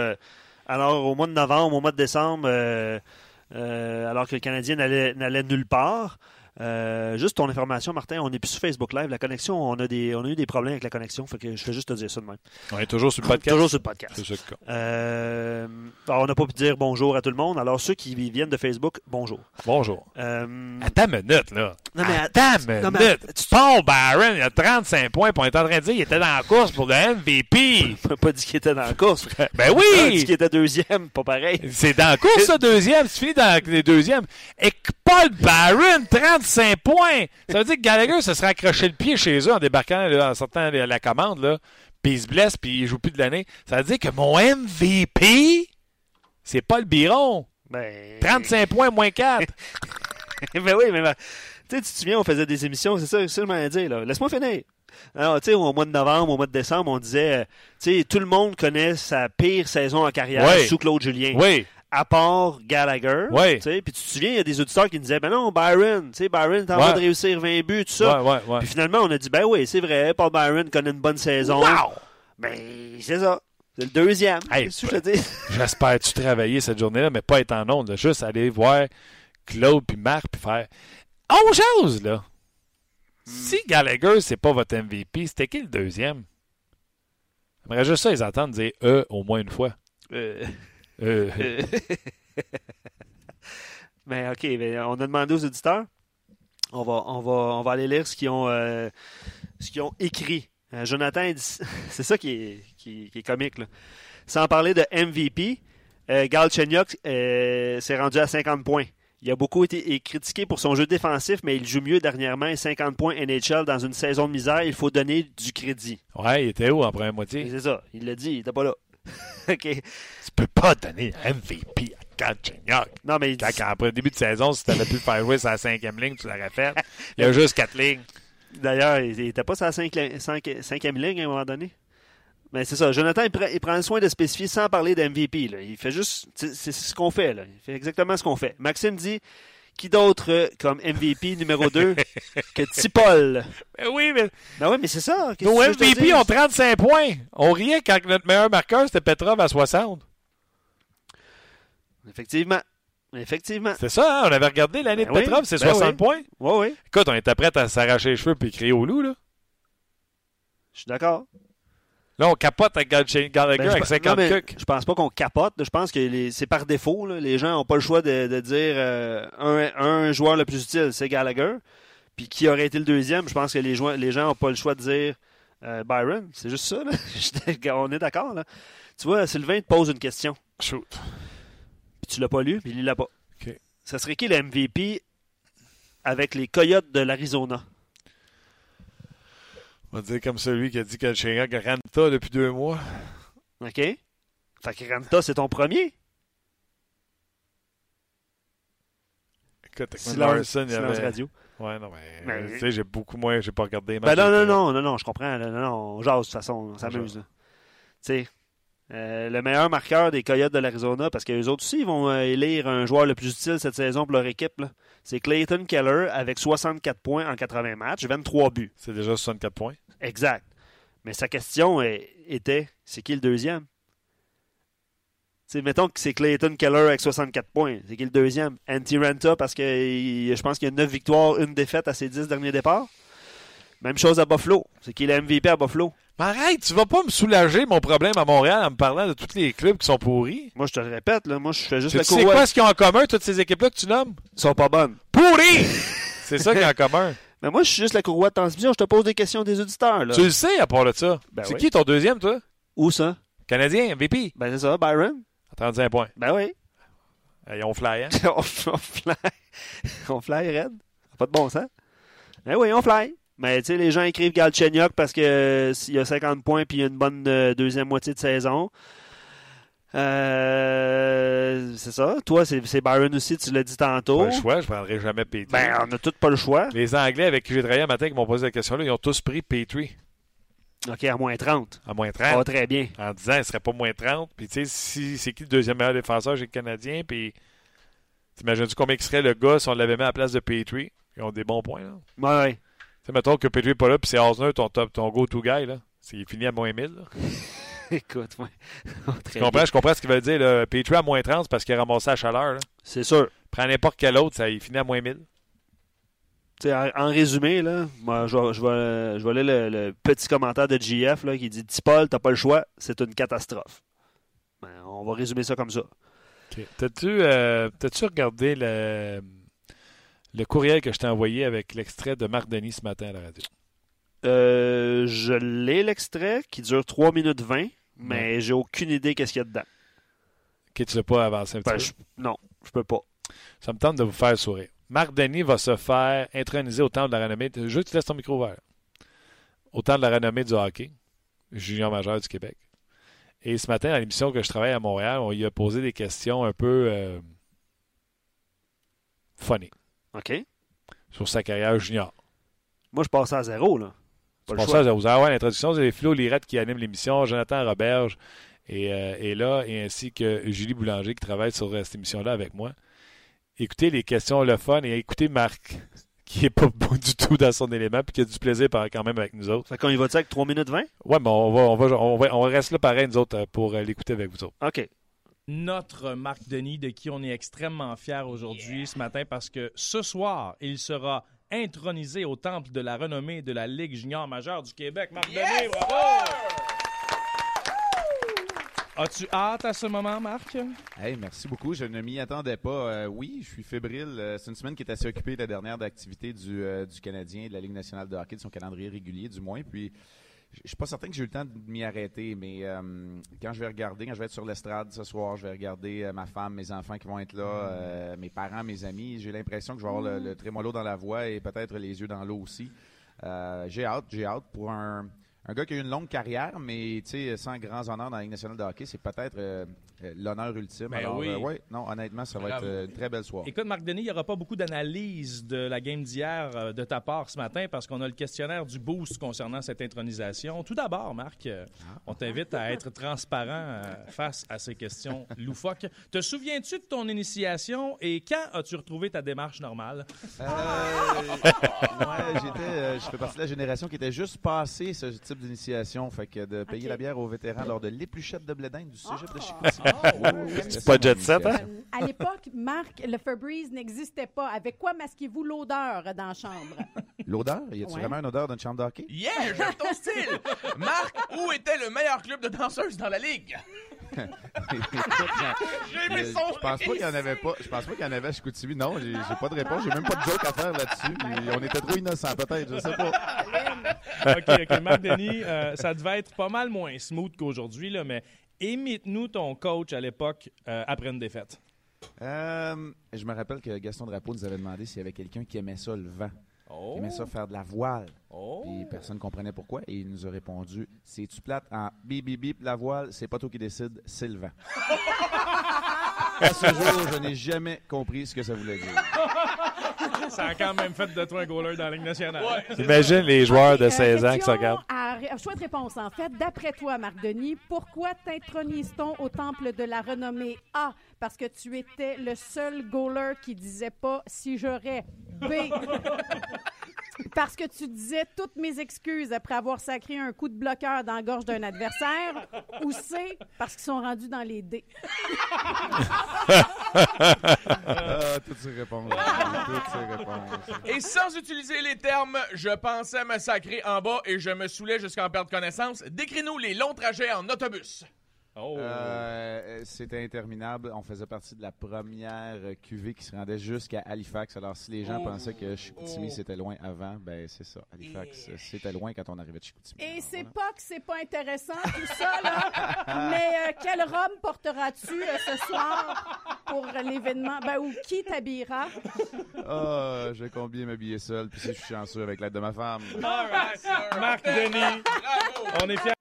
alors au mois de novembre, au mois de décembre, alors que le Canadien n'allait nulle part. Euh, juste ton information, Martin, on n'est plus sur Facebook Live. La connexion, on a, des, on a eu des problèmes avec la connexion. Fait que je fais juste te dire ça de même. On est toujours sur le podcast. toujours sur le podcast. C'est ça euh, on n'a pas pu dire bonjour à tout le monde. Alors, ceux qui viennent de Facebook, bonjour. Bonjour. Euh, attends une minute, là. Non, mais attends une minute. Tu Paul Barron, il a 35 points, pour on est en train de dire qu'il était dans la course pour le MVP. *laughs* On pas dit qu'il était dans la course. *laughs* ben oui! On dit qu'il était deuxième, pas pareil. C'est dans la course, ça, *laughs* deuxième. Tu finis dans les deuxièmes. Et Paul Barron, 30 5 points. Ça veut dire que Gallagher se serait accroché le pied chez eux en débarquant, en sortant de la commande, là, puis il se blesse, puis il joue plus de l'année. Ça veut dire que mon MVP, c'est pas le Biron. Ben... 35 points moins 4. *laughs* ben oui, mais ben, tu te souviens, on faisait des émissions, c'est ça, c'est ça que je dire. Là. Laisse-moi finir. Alors, tu sais, au mois de novembre, au mois de décembre, on disait, euh, tu sais, tout le monde connaît sa pire saison en carrière sous Claude Julien. Oui à part Gallagher. Oui. Puis tu te souviens, il y a des auditeurs qui nous disaient Ben non, Byron, tu sais, Byron est en train de réussir 20 buts, tout ça. Ouais, ouais, Puis finalement, on a dit Ben oui, c'est vrai, Paul Byron connaît une bonne saison. Wow! Ben, c'est ça. C'est le deuxième. Hey, *laughs* J'espère tu travailler cette journée-là, mais pas être en onde. Juste aller voir Claude puis Marc puis faire On chose, là. Si Gallagher, c'est pas votre MVP, c'était qui le deuxième? J'aimerais juste ça, ils entendent dire E au moins une fois. Euh, Euh. euh. mais *laughs* OK, mais on a demandé aux auditeurs. On va, on va, on va aller lire ce qu'ils ont, euh, ce qu'ils ont écrit. Euh, Jonathan, *laughs* c'est ça qui est, qui, qui est comique. Là. Sans parler de MVP, Galchenyuk euh, s'est rendu à 50 points. Il a beaucoup été critiqué pour son jeu défensif, mais il joue mieux dernièrement. et 50 points NHL dans une saison de misère, il faut donner du crédit. Ouais, il était où en première moitié? C'est ça, il l'a dit, il n'était pas là. *laughs* OK. Tu peux pas donner MVP à Galchenyuk. Non, mais il dit- Quand, après le début de saison, si tu avais pu le faire jouer sur la cinquième ligne, tu l'aurais fait. *laughs* Il y a juste quatre lignes. D'ailleurs, il n'était pas sur la cinq- cinq- cinquième ligne à un moment donné. Mais c'est ça. Jonathan, il, prend- il prend le soin de spécifier sans parler d'MVP. Il fait juste. C'est c'est ce qu'on fait. Là. Il fait exactement ce qu'on fait. Maxime dit qui d'autre euh, comme MVP numéro 2 *laughs* que Tipol? Ben oui, mais Ben oui, mais c'est ça. Nos MVP ont 35 points. On riait quand notre meilleur marqueur, c'était Petrov à 60. Effectivement. Effectivement. C'est ça, hein? On avait regardé l'année Ben de oui, Petrov, c'est ben 60 oui. points. Oui, oui. Écoute, on était prêts à s'arracher les cheveux puis crier au loup, là. Je suis d'accord. Là, on capote avec Gallagher Ben, je avec pe- 50 non, mais. Je pense pas qu'on capote. Je pense que c'est par défaut. là. Les gens n'ont pas le choix de, de dire euh, un, un joueur le plus utile, c'est Gallagher. Puis qui aurait été le deuxième, je pense que les, gens n'ont pas le choix de dire euh, Byron. C'est juste ça. là. *laughs* On est d'accord. là. Tu vois, Sylvain te pose une question. Shoot. Puis tu l'as pas lu, puis il l'a pas. Ça serait qui le MVP avec les Coyotes de l'Arizona? On va dire comme celui qui a dit que chien Ranta depuis deux mois. OK? Fait que Ranta, c'est ton premier? Écoute, avec Larson, il y avait... radio. Ouais, non, mais... Mais- Tu sais, j'ai beaucoup moins... J'ai pas regardé les Ben matchs non, non, euh, non, non, non, je comprends. Non, non, on jase de toute façon, on s'amuse. Tu sais, euh, le meilleur marqueur des Coyotes de l'Arizona, parce qu'eux autres aussi, ils vont euh, élire un joueur le plus utile cette saison pour leur équipe. C'est Clayton Keller avec 64 points en 80 matchs, 23 buts. C'est déjà 64 points. Exact. Mais sa question est- était, c'est qui le deuxième? Tu sais, mettons que c'est Clayton Keller avec 64 points. C'est qui le deuxième? Antti Ranta, parce que il- je pense qu'il y a 9 victoires, une défaite à ses 10 derniers départs. Même chose à Buffalo. C'est qui le MVP à Buffalo? Mais arrête, tu vas pas me soulager mon problème à Montréal en me parlant de tous les clubs qui sont pourris. Moi, je te le répète, là, moi, je fais juste Tu sais quoi ce qu'ils ont en commun, toutes ces équipes-là que tu nommes? Ils sont pas bonnes. Pourris! *laughs* C'est ça qu'ils ont en commun. Mais moi, je suis juste la courroie de transmission. Je te pose des questions des auditeurs. Là. Tu le sais à part de ça. Ben c'est oui. qui ton deuxième, toi? Où ça? Canadien, MVP. Ben, c'est ça, Byron. À 35 points. Ben oui. Euh, Ils ont fly, hein? *laughs* on, fly. on fly, Red. Pas de bon sens. Ben oui, on fly. Mais tu sais, les gens écrivent Galchenyuk parce que euh, y a 50 points puis il y a une bonne euh, deuxième moitié de saison. Euh, c'est ça. Toi, c'est Byron aussi, tu l'as dit tantôt. Pas le choix, je prendrai jamais Petrie. Ben, on n'a tous pas le choix. Les Anglais avec qui j'ai travaillé un matin qui m'ont posé la question-là, ils ont tous pris Petrie OK, à moins 30. à moins Ça va 30. très bien. En disant il serait pas moins 30. Puis tu sais, si c'est qui le deuxième meilleur défenseur chez le Canadien, puis t'imagines-tu combien il serait le gars si on l'avait mis à la place de Petrie? Ils ont des bons points, là. Ouais, ouais. Tu sais, mettons que Petrie n'est pas là, puis c'est Osner, ton, top, ton go-to guy, là. C'est il finit à moins 1000, là. *laughs* *laughs* Écoute, ouais. *laughs* Très Je comprends, je comprends ce qu'il veut dire, là. Petrie à moins 30, c'est parce qu'il a ramassé la chaleur. C'est sûr. Prends n'importe quel autre, ça, il finit à moins 1000. Tu sais, en, résumé, là, moi, je vais, je vais, je vais le, le petit commentaire de GF là, qui dit Tipol, t'as pas le choix, c'est une catastrophe. Ben, on va résumer ça comme ça. T'as-tu euh, t'as-tu regardé le, le courriel que je t'ai envoyé avec l'extrait de Marc Denis ce matin à la radio? Euh, je l'ai l'extrait qui dure 3 minutes 20, mais j'ai aucune idée qu'est-ce qu'il y a dedans. Que tu l'as pas avancé un petit Ben, peu? je- non, je peux pas. Ça me tente de vous faire sourire. Marc Denis va se faire introniser au temps de la renommée. Je veux que tu laisses ton micro ouvert. Au temps de la renommée du hockey, junior majeur du Québec. Et ce matin, à l'émission que je travaille à Montréal, on lui a posé des questions un peu euh, funny OK? sur sa carrière junior. Moi, je passe à zéro, là. C'est pour ça que vous avez l'introduction, c'est Flo Lirette qui anime l'émission, Jonathan Roberge est, euh, est là, et ainsi que Julie Boulanger qui travaille sur euh, cette émission-là avec moi. Écoutez les questions, le fun, et écoutez Marc, *laughs* qui est pas bon du tout dans son élément, puis qui a du plaisir par- quand même avec nous autres. Fait qu'on y va-tu avec 3 minutes 20? Ouais, mais on va, on va, on va, on reste là pareil, nous autres, euh, pour l'écouter avec vous autres. OK. notre Marc Denis, de qui on est extrêmement fier aujourd'hui ce matin, parce que ce soir, il sera intronisé au temple de la renommée de la Ligue junior majeure du Québec. Marc Denis, bravo! As-tu hâte à ce moment, Marc? Hey, merci beaucoup. Je ne m'y attendais pas. Euh, oui, je suis fébrile. Euh, c'est une semaine qui est assez occupée, la dernière d'activité du, euh, du Canadien, de la Ligue nationale de hockey, de son calendrier régulier, du moins. Puis, je suis pas certain que j'ai eu le temps de m'y arrêter, mais quand je vais regarder, quand je vais être sur l'estrade ce soir, je vais regarder ma femme, mes enfants qui vont être là, mes parents, mes amis. J'ai l'impression que je vais avoir le, le trémolo dans la voix et peut-être les yeux dans l'eau aussi. j'ai hâte, j'ai hâte pour un un gars qui a eu une longue carrière, mais sans grands honneurs dans la Ligue nationale de hockey, c'est peut-être euh, euh, l'honneur ultime. Ben oui. Euh, ouais, non, honnêtement, ça va être une très belle soirée. Écoute, Marc Denis, il n'y aura pas beaucoup d'analyse de la game d'hier de ta part ce matin parce qu'on a le questionnaire du boost concernant cette intronisation. Tout d'abord, Marc, ah. on t'invite à être transparent face à ces questions loufoques. Te souviens-tu de ton initiation et quand as-tu retrouvé ta démarche normale? *laughs* ouais, j'étais, je fais partie de la génération qui était juste passée ce type d'initiation. Fait que de payer la bière aux vétérans lors de l'épluchette de blédin du cégep de ah! Chicoutimi. Oh, c'est pas jet set, hein? À l'époque, Marc, le Febreze n'existait pas. Avec quoi masquez-vous l'odeur dans la chambre? L'odeur? Y a-tu vraiment une odeur d'une chambre d'hockey? Yeah, j'aime ton *laughs* style! Marc, où était le meilleur club de danseuses dans la ligue? *laughs* je pense pas qu'il y en avait pas. Je pense pas qu'il y en avait à Chicoutimi. Non, j'ai pas de réponse. J'ai même pas de joke à faire là-dessus. On était trop innocents, peut-être. Je sais pas. *laughs* OK, OK. Marc Denis, euh, ça devait être pas mal moins smooth qu'aujourd'hui, là, mais imite-nous ton coach à l'époque euh, après une défaite. Euh, je me rappelle que Gaston Drapeau nous avait demandé s'il y avait quelqu'un qui aimait ça, le vent. Il aimait ça faire de la voile. Oh. Puis personne ne comprenait pourquoi. Et il nous a répondu Si tu plates en bip bip bip la voile, c'est pas toi qui décide, c'est le vent. *laughs* à ce jour, je n'ai jamais compris ce que ça voulait dire. *laughs* Ça a quand même fait de toi un goaler dans la Ligue nationale. Imagine les joueurs de 16 ans qui se regardent. choix de réponse, en fait. D'après toi, Marc Denis, pourquoi t'intronise-t-on au temple de la renommée A? Parce que tu étais le seul goaler qui disait pas si j'aurais. B. *laughs* Parce que tu disais toutes mes excuses après avoir sacré un coup de bloqueur dans la gorge d'un adversaire. Ou C. Parce qu'ils sont rendus dans les dés. ah, toutes ces réponses. Toutes ces réponses. Et sans utiliser les termes, je pensais me sacrer en bas et je me saoulais jusqu'à en perdre connaissance. Décris-nous les longs trajets en autobus. Oh. Euh, C'était interminable. On faisait partie de la première QV qui se rendait jusqu'à Halifax. Alors, si les gens oh. pensaient que Chicoutimi oh. c'était loin avant, ben c'est ça. Halifax, c'était loin quand on arrivait de Chicoutimi. Et c'est pas que c'est pas intéressant tout ça, là. *laughs* Mais euh, quelle robe porteras-tu euh, ce soir pour l'événement? Ben, ou qui t'habillera? Ah, je vais combien m'habiller seul, puis si je suis chanceux avec l'aide de ma femme. Marc Denis, on est fiers.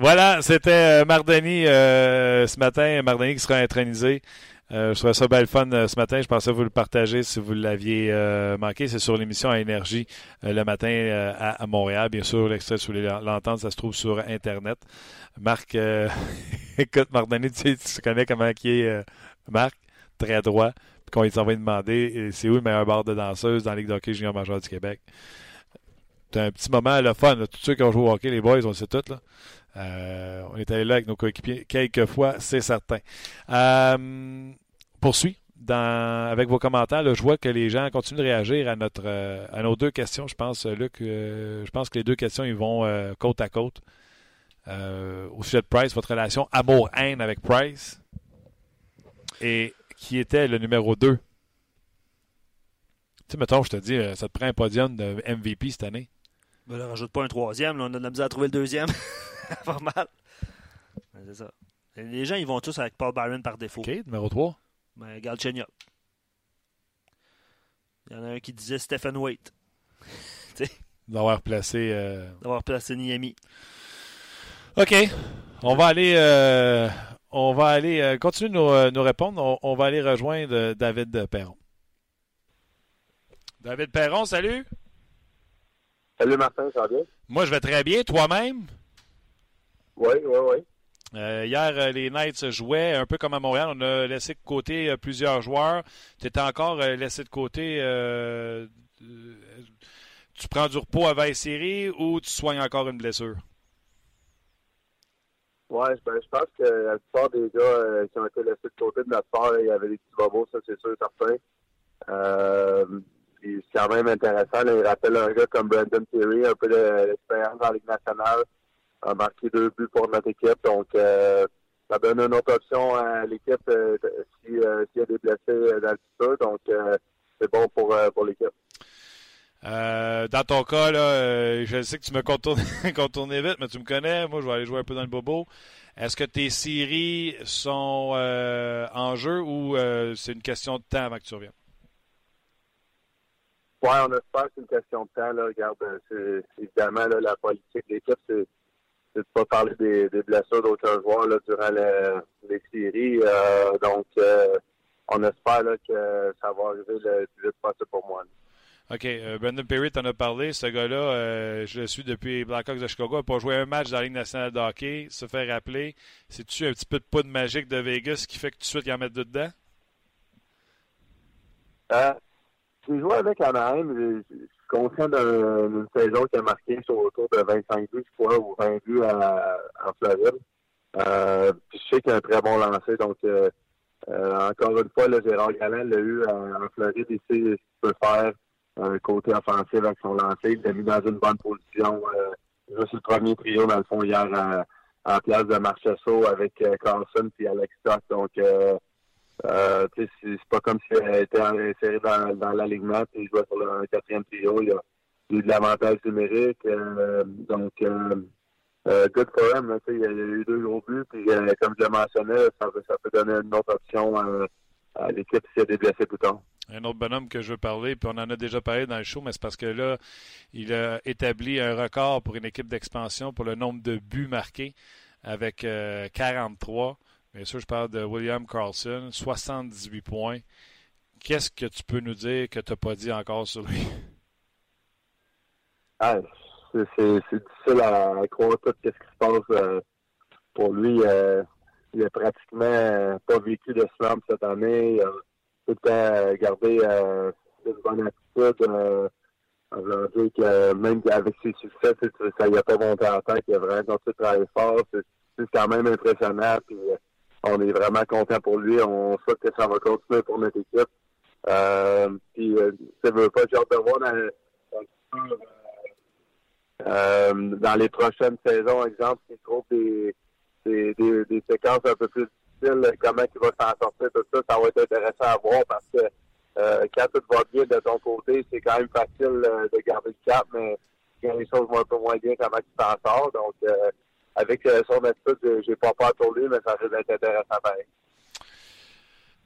Voilà, c'était euh, Mardani euh, ce matin. Mardani qui sera intronisé. Euh, je trouvais ça belle fun ce matin. Je pensais vous le partager si vous l'aviez manqué. C'est sur l'émission à Énergie le matin à, Montréal. Bien sûr, l'extrait sous l'entente, ça se trouve sur Internet. Marc, *laughs* écoute, Mardani, tu, tu connais comment qui est Marc, très droit. Puis quand il s'en va demander c'est où le meilleur bar de danseuse dans la Ligue d'hockey junior major du Québec? C'est un petit moment le fun. Tous ceux qui ont joué au hockey, les boys, on sait tout. Là. Euh, on est allé là avec nos coéquipiers quelques fois, c'est certain. Euh, poursuis. Dans, avec vos commentaires, je vois que les gens continuent de réagir à euh, nos deux questions. Je pense, Luc, je pense que les deux questions vont côte à côte. au sujet de Price, votre relation amour-haine avec Price. Et qui était le numéro 2? Tu sais, mettons, je te dis, ça te prend un podium de MVP cette année. Ben là, rajoute pas un troisième, on a de la misère à trouver le deuxième. *laughs* *laughs* pas mal. C'est ça. Les gens, ils vont tous avec Paul Byron par défaut. OK, numéro 3. Ben, Galchenyuk. Il y en a un qui disait Stephen Waite. *laughs* D'avoir placé. Euh... D'avoir placé Niami. OK. On va aller. Euh, on va aller. Euh, continuer de nous, euh, nous répondre. On, on, va aller rejoindre David Perron. David Perron, salut. Salut Martin, ça va bien? Moi, je vais très bien. Toi-même? Oui, oui, oui. Euh, hier, euh, les Knights jouaient un peu comme à Montréal. On a laissé de côté euh, plusieurs joueurs. Tu étais encore laissé de côté. tu prends du repos avant la série ou tu soignes encore une blessure? Ouais, ben, je pense que la plupart des gars euh, qui ont été laissés de côté de notre part, il y avait des petits bobos, ça c'est sûr certain. C'est quand même intéressant. Là, il rappelle un gars comme Brandon Thierry, un peu de- d'expérience dans la Ligue nationale, a marqué deux buts pour notre équipe. Donc euh, ça donne une autre option à l'équipe euh, si, euh, s'il y a des blessés euh, dans le futur. Donc c'est bon pour, pour l'équipe. Dans ton cas, là, je sais que tu me contournes *laughs* contourné vite, mais tu me connais. Moi, je vais aller jouer un peu dans le bobo. Est-ce que tes séries sont en jeu ou c'est une question de temps avant que tu reviennes? Ouais, on espère que c'est une question de temps. Là. Regarde, évidemment là, la politique de l'équipe, c'est de pas parler des, des blessures d'aucun joueur là, durant le- les séries. Euh, donc, euh, on espère là, que ça va arriver le plus vite possible pour moi. là. OK. euh, Brandon Perry t'en a parlé. Ce gars-là, je le suis depuis Blackhawks de Chicago. Il n'a pas joué un match dans la Ligue nationale de hockey. Se fait rappeler. C'est-tu un petit peu de poudre magique de Vegas qui fait que tout de suite, il en met deux dedans? J'ai joué avec Anaheim. Conscient d'un- d'une saison qui a marqué sur autour de 25 buts, je ou 20 buts en Floride. Euh, je sais qu'il a un très bon lancer. Donc, euh, euh, encore une fois, là, Gérard Galland l'a eu en, Floride. Il sait ce qu'il peut faire un côté offensif avec son lancer. Il l'a mis dans une bonne position. Juste le premier trio, dans le fond, hier, en, en place de Marchesso avec Carlson puis Alex Stock. Donc, euh, c'est pas comme s'il était inséré dans, l'alignement puis il jouait sur le quatrième trio. Il il a eu de l'avantage numérique. euh, donc, euh, good for him. il y a y eu deux gros buts. Puis, comme je le mentionnais, ça, peut- donner une autre option à l'équipe s'il y a des blessés plus tard. Un autre bonhomme que je veux parler, puis on en a déjà parlé dans le show, mais c'est parce que là, il a établi un record pour une équipe d'expansion pour le nombre de buts marqués avec euh, 43. Bien sûr, je parle de William Carlson, 78 points. Qu'est-ce que tu peux nous dire que tu n'as pas dit encore sur lui? *laughs* Ah, c'est difficile à, croire tout ce qui se passe euh, pour lui. euh, il a pratiquement euh, pas vécu de slam cette année. Il a tout gardé une bonne attitude. Voulant dire que même avec ses succès, ça y a pas monté en tête. A vraiment continué de travailler fort. C'est quand même impressionnant. On est vraiment content pour lui. On souhaite que ça va continuer pour notre équipe. Euh, puis, euh, ça veut pas, j'ai hâte de voir dans, euh, dans les prochaines saisons, exemple, s'il trouve des, des, des, des séquences un peu plus difficiles, comment il va s'en sortir, tout ça, ça va être intéressant à voir parce que euh, quand tout va bien de ton côté, c'est quand même facile euh, de garder le cap, mais quand les choses vont un peu moins bien, comment tu t'en sors. Donc, euh, avec euh, son attitude, euh, j'ai pas peur pour lui, mais ça risque d'être intéressant pareil.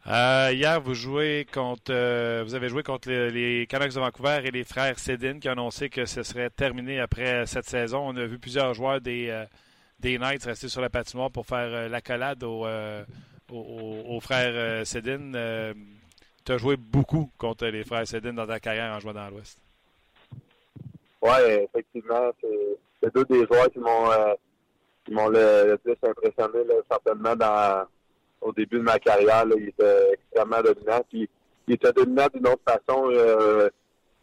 Euh, hier, vous jouez contre, euh, vous avez joué contre les, les Canucks de Vancouver et les frères Sedin qui ont annoncé que ce serait terminé après cette saison. On a vu plusieurs joueurs des, euh, des Knights rester sur la patinoire pour faire l'accolade aux, aux, aux- frères Sedin. Tu as joué beaucoup contre les frères Sedin dans ta carrière en jouant dans l'Ouest. Oui, effectivement, c'est c'est deux des joueurs qui m'ont qui m'ont le, plus impressionné, là, certainement dans au début de ma carrière. Là, il était extrêmement dominant. Puis il était dominant d'une autre façon, euh,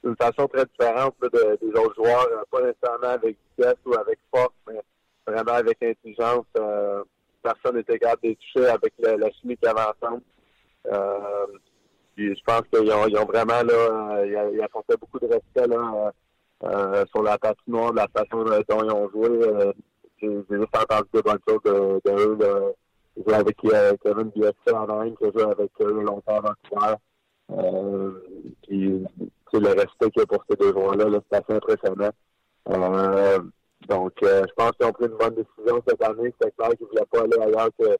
d'une façon très différente là, de- des autres joueurs, euh, pas nécessairement avec vitesse ou avec force, mais vraiment avec intelligence. Euh, personne n'était capable de toucher avec la, chimie qu'ils avaient ensemble. Euh, je pense qu'ils ont, ils ont vraiment là, euh, ils, ils apportaient beaucoup de respect là, euh, sur la patinoire, de la façon dont ils ont joué. J'ai juste entendu de bonnes choses de, de eux. J'ai joué avec euh, Kevin en Inde, qui a joué avec eux longtemps à Vancouver. Euh, puis, le respect qu'il y a pour ces deux joueurs-là, là, c'est assez impressionnant. Euh, donc, euh, je pense qu'ils ont pris une bonne décision cette année. C'est clair qu'ils ne voulaient pas aller ailleurs que,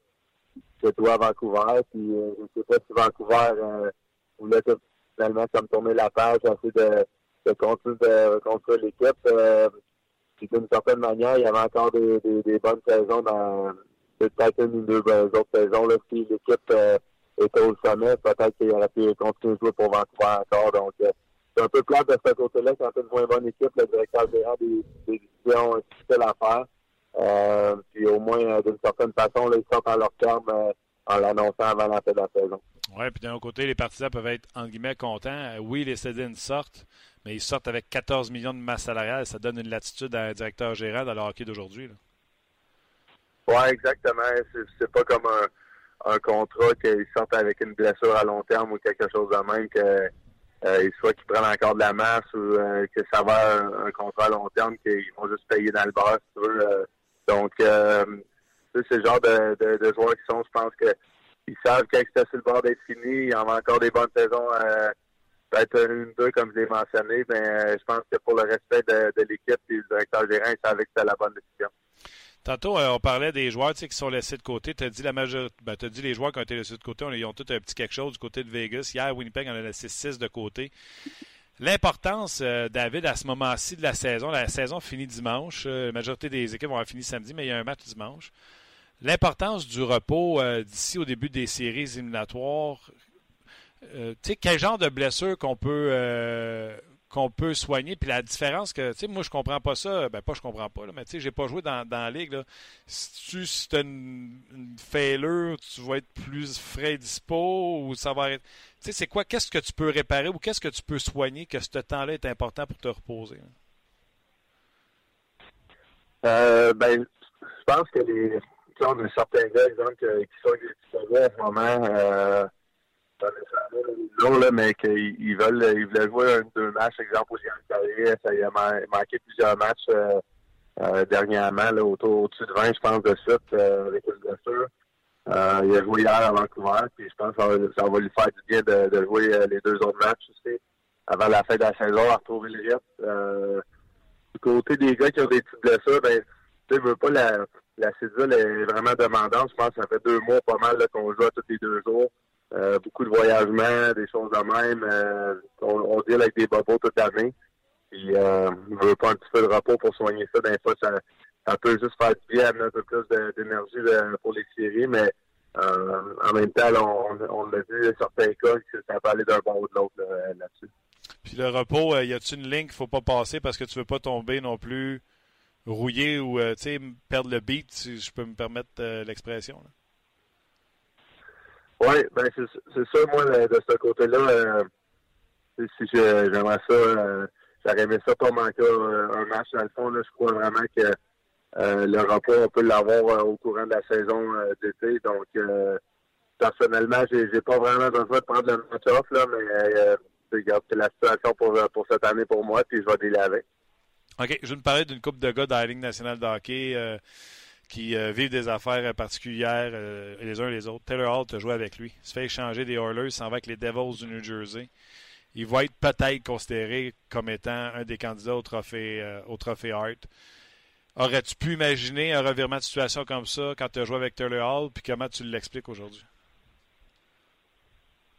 que toi à Vancouver. Puis, euh, je ne sais pas si Vancouver euh, voulait finalement comme tourner la page, essayer de, de continuer de reconstruire l'équipe. Euh, puis d'une certaine manière, il y avait encore des, des, bonnes saisons dans peut-être une ou deux autres saisons. Là, si l'équipe euh, était au sommet, peut-être qu'il aurait pu continuer de jouer pour Vancouver encore. Donc, euh, c'est un peu plate de ce côté-là c'est une moins bonne équipe, le directeur général des, des décisions difficiles à faire. Euh, puis au moins, euh, d'une certaine façon, là, ils sortent en leur terme euh, en l'annonçant avant la fin de la saison. Oui, puis d'un côté, les partisans peuvent être, en guillemets, contents. Euh, Oui, les Sedin sortent, mais ils sortent avec 14 millions de masse salariale. Ça donne une latitude à un directeur gérant dans le hockey d'aujourd'hui. Ouais, exactement. C'est- pas comme un, contrat qu'ils sortent avec une blessure à long terme ou quelque chose de même que euh, soit qu'ils prennent encore de la masse ou euh, que ça va un, un contrat à long terme qu'ils vont juste payer dans le beurre, si tu veux. euh. donc, euh, c'est le genre de, joueurs qui sont, je pense que ils savent que c'est sur le bord d'être fini, il y en encore des bonnes saisons, peut-être une, deux, comme je l'ai mentionné, mais euh, je pense que pour le respect de, l'équipe et du directeur gérant, ils savaient que c'était la bonne décision. Tantôt, euh, on parlait des joueurs qui sont laissés de côté. Tu as dit la majorité. Ben, t'as dit les joueurs qui ont été laissés de côté. On, ils ont tous un petit quelque chose du côté de Vegas. Hier, Winnipeg en a laissé 6 de côté. L'importance, euh, David, à ce moment-ci de la saison, la saison finit dimanche. La majorité des équipes vont avoir fini samedi, mais il y a un match dimanche. L'importance du repos d'ici au début des séries éliminatoires. Euh, tu sais, quel genre de blessure qu'on peut euh, qu'on peut soigner? Puis la différence que, moi, je comprends pas ça. Ben, pas je comprends pas, là, mais tu j'ai pas joué dans, dans la ligue. Là. Si tu si as une, une failure, tu vas être plus frais et dispo ou ça va être. Tu sais, c'est quoi? Qu'est-ce que tu peux réparer ou qu'est-ce que tu peux soigner que ce temps-là est important pour te reposer? Euh, ben, je pense que les, on a certains gars, exemple, qui sont qui en ce moment, euh, là, mais qu'ils ils veulent, ils voulaient jouer un deux matchs, exemple, au Carrier, ça y a man- manqué plusieurs matchs euh, euh, dernièrement, là, autour, au-dessus de 20, je pense, de suite, euh, avec une blessure. Il a joué hier à Vancouver, puis je pense que ça va, lui faire du bien de, jouer les deux autres matchs aussi, avant la fin de la saison, à retrouver le rythme. Du côté des gars qui ont des petites blessures, ben, tu veux pas la, la est vraiment demandante. Je pense que ça fait deux mois pas mal qu'on joue tous les deux jours. Euh, beaucoup de voyagements, des choses de même. Euh, on, on avec des bobos toute l'année. Puis euh, on veut pas un petit peu de repos pour soigner ça. Des fois, ça, peut juste faire du bien, amener un peu plus d'énergie pour les mais euh, en même temps, on, on l'a vu, certains cas, que ça peut aller d'un bon ou de l'autre là, là-dessus. Puis le repos, y a-tu une ligne qu'il faut pas passer parce que tu veux pas tomber non plus rouillé ou perdre le beat, si je peux me permettre l'expression? Oui, ben c'est ça, moi, de ce côté-là, euh, si j'aimerais ça, euh, j'aurais ça pas manquer euh, un match dans le fond. Je crois vraiment que euh, le repos, on peut l'avoir au courant de la saison d'été. Donc, personnellement, j'ai pas vraiment besoin de prendre le match off, là, mais regarde, c'est la situation pour, pour cette année pour moi, puis je vais dealer avec. OK, je vais me parler d'une couple de gars dans la Ligue nationale de hockey qui euh, vivent des affaires euh, particulières euh, les uns les autres. Taylor Hall a joué avec lui. Il se fait échanger des Oilers, il s'en va avec les Devils du New Jersey. Il va être peut-être considéré comme étant un des candidats au trophée, au trophée Hart. Aurais-tu pu imaginer un revirement de situation comme ça quand tu as joué avec Taylor Hall, puis comment tu l'expliques aujourd'hui?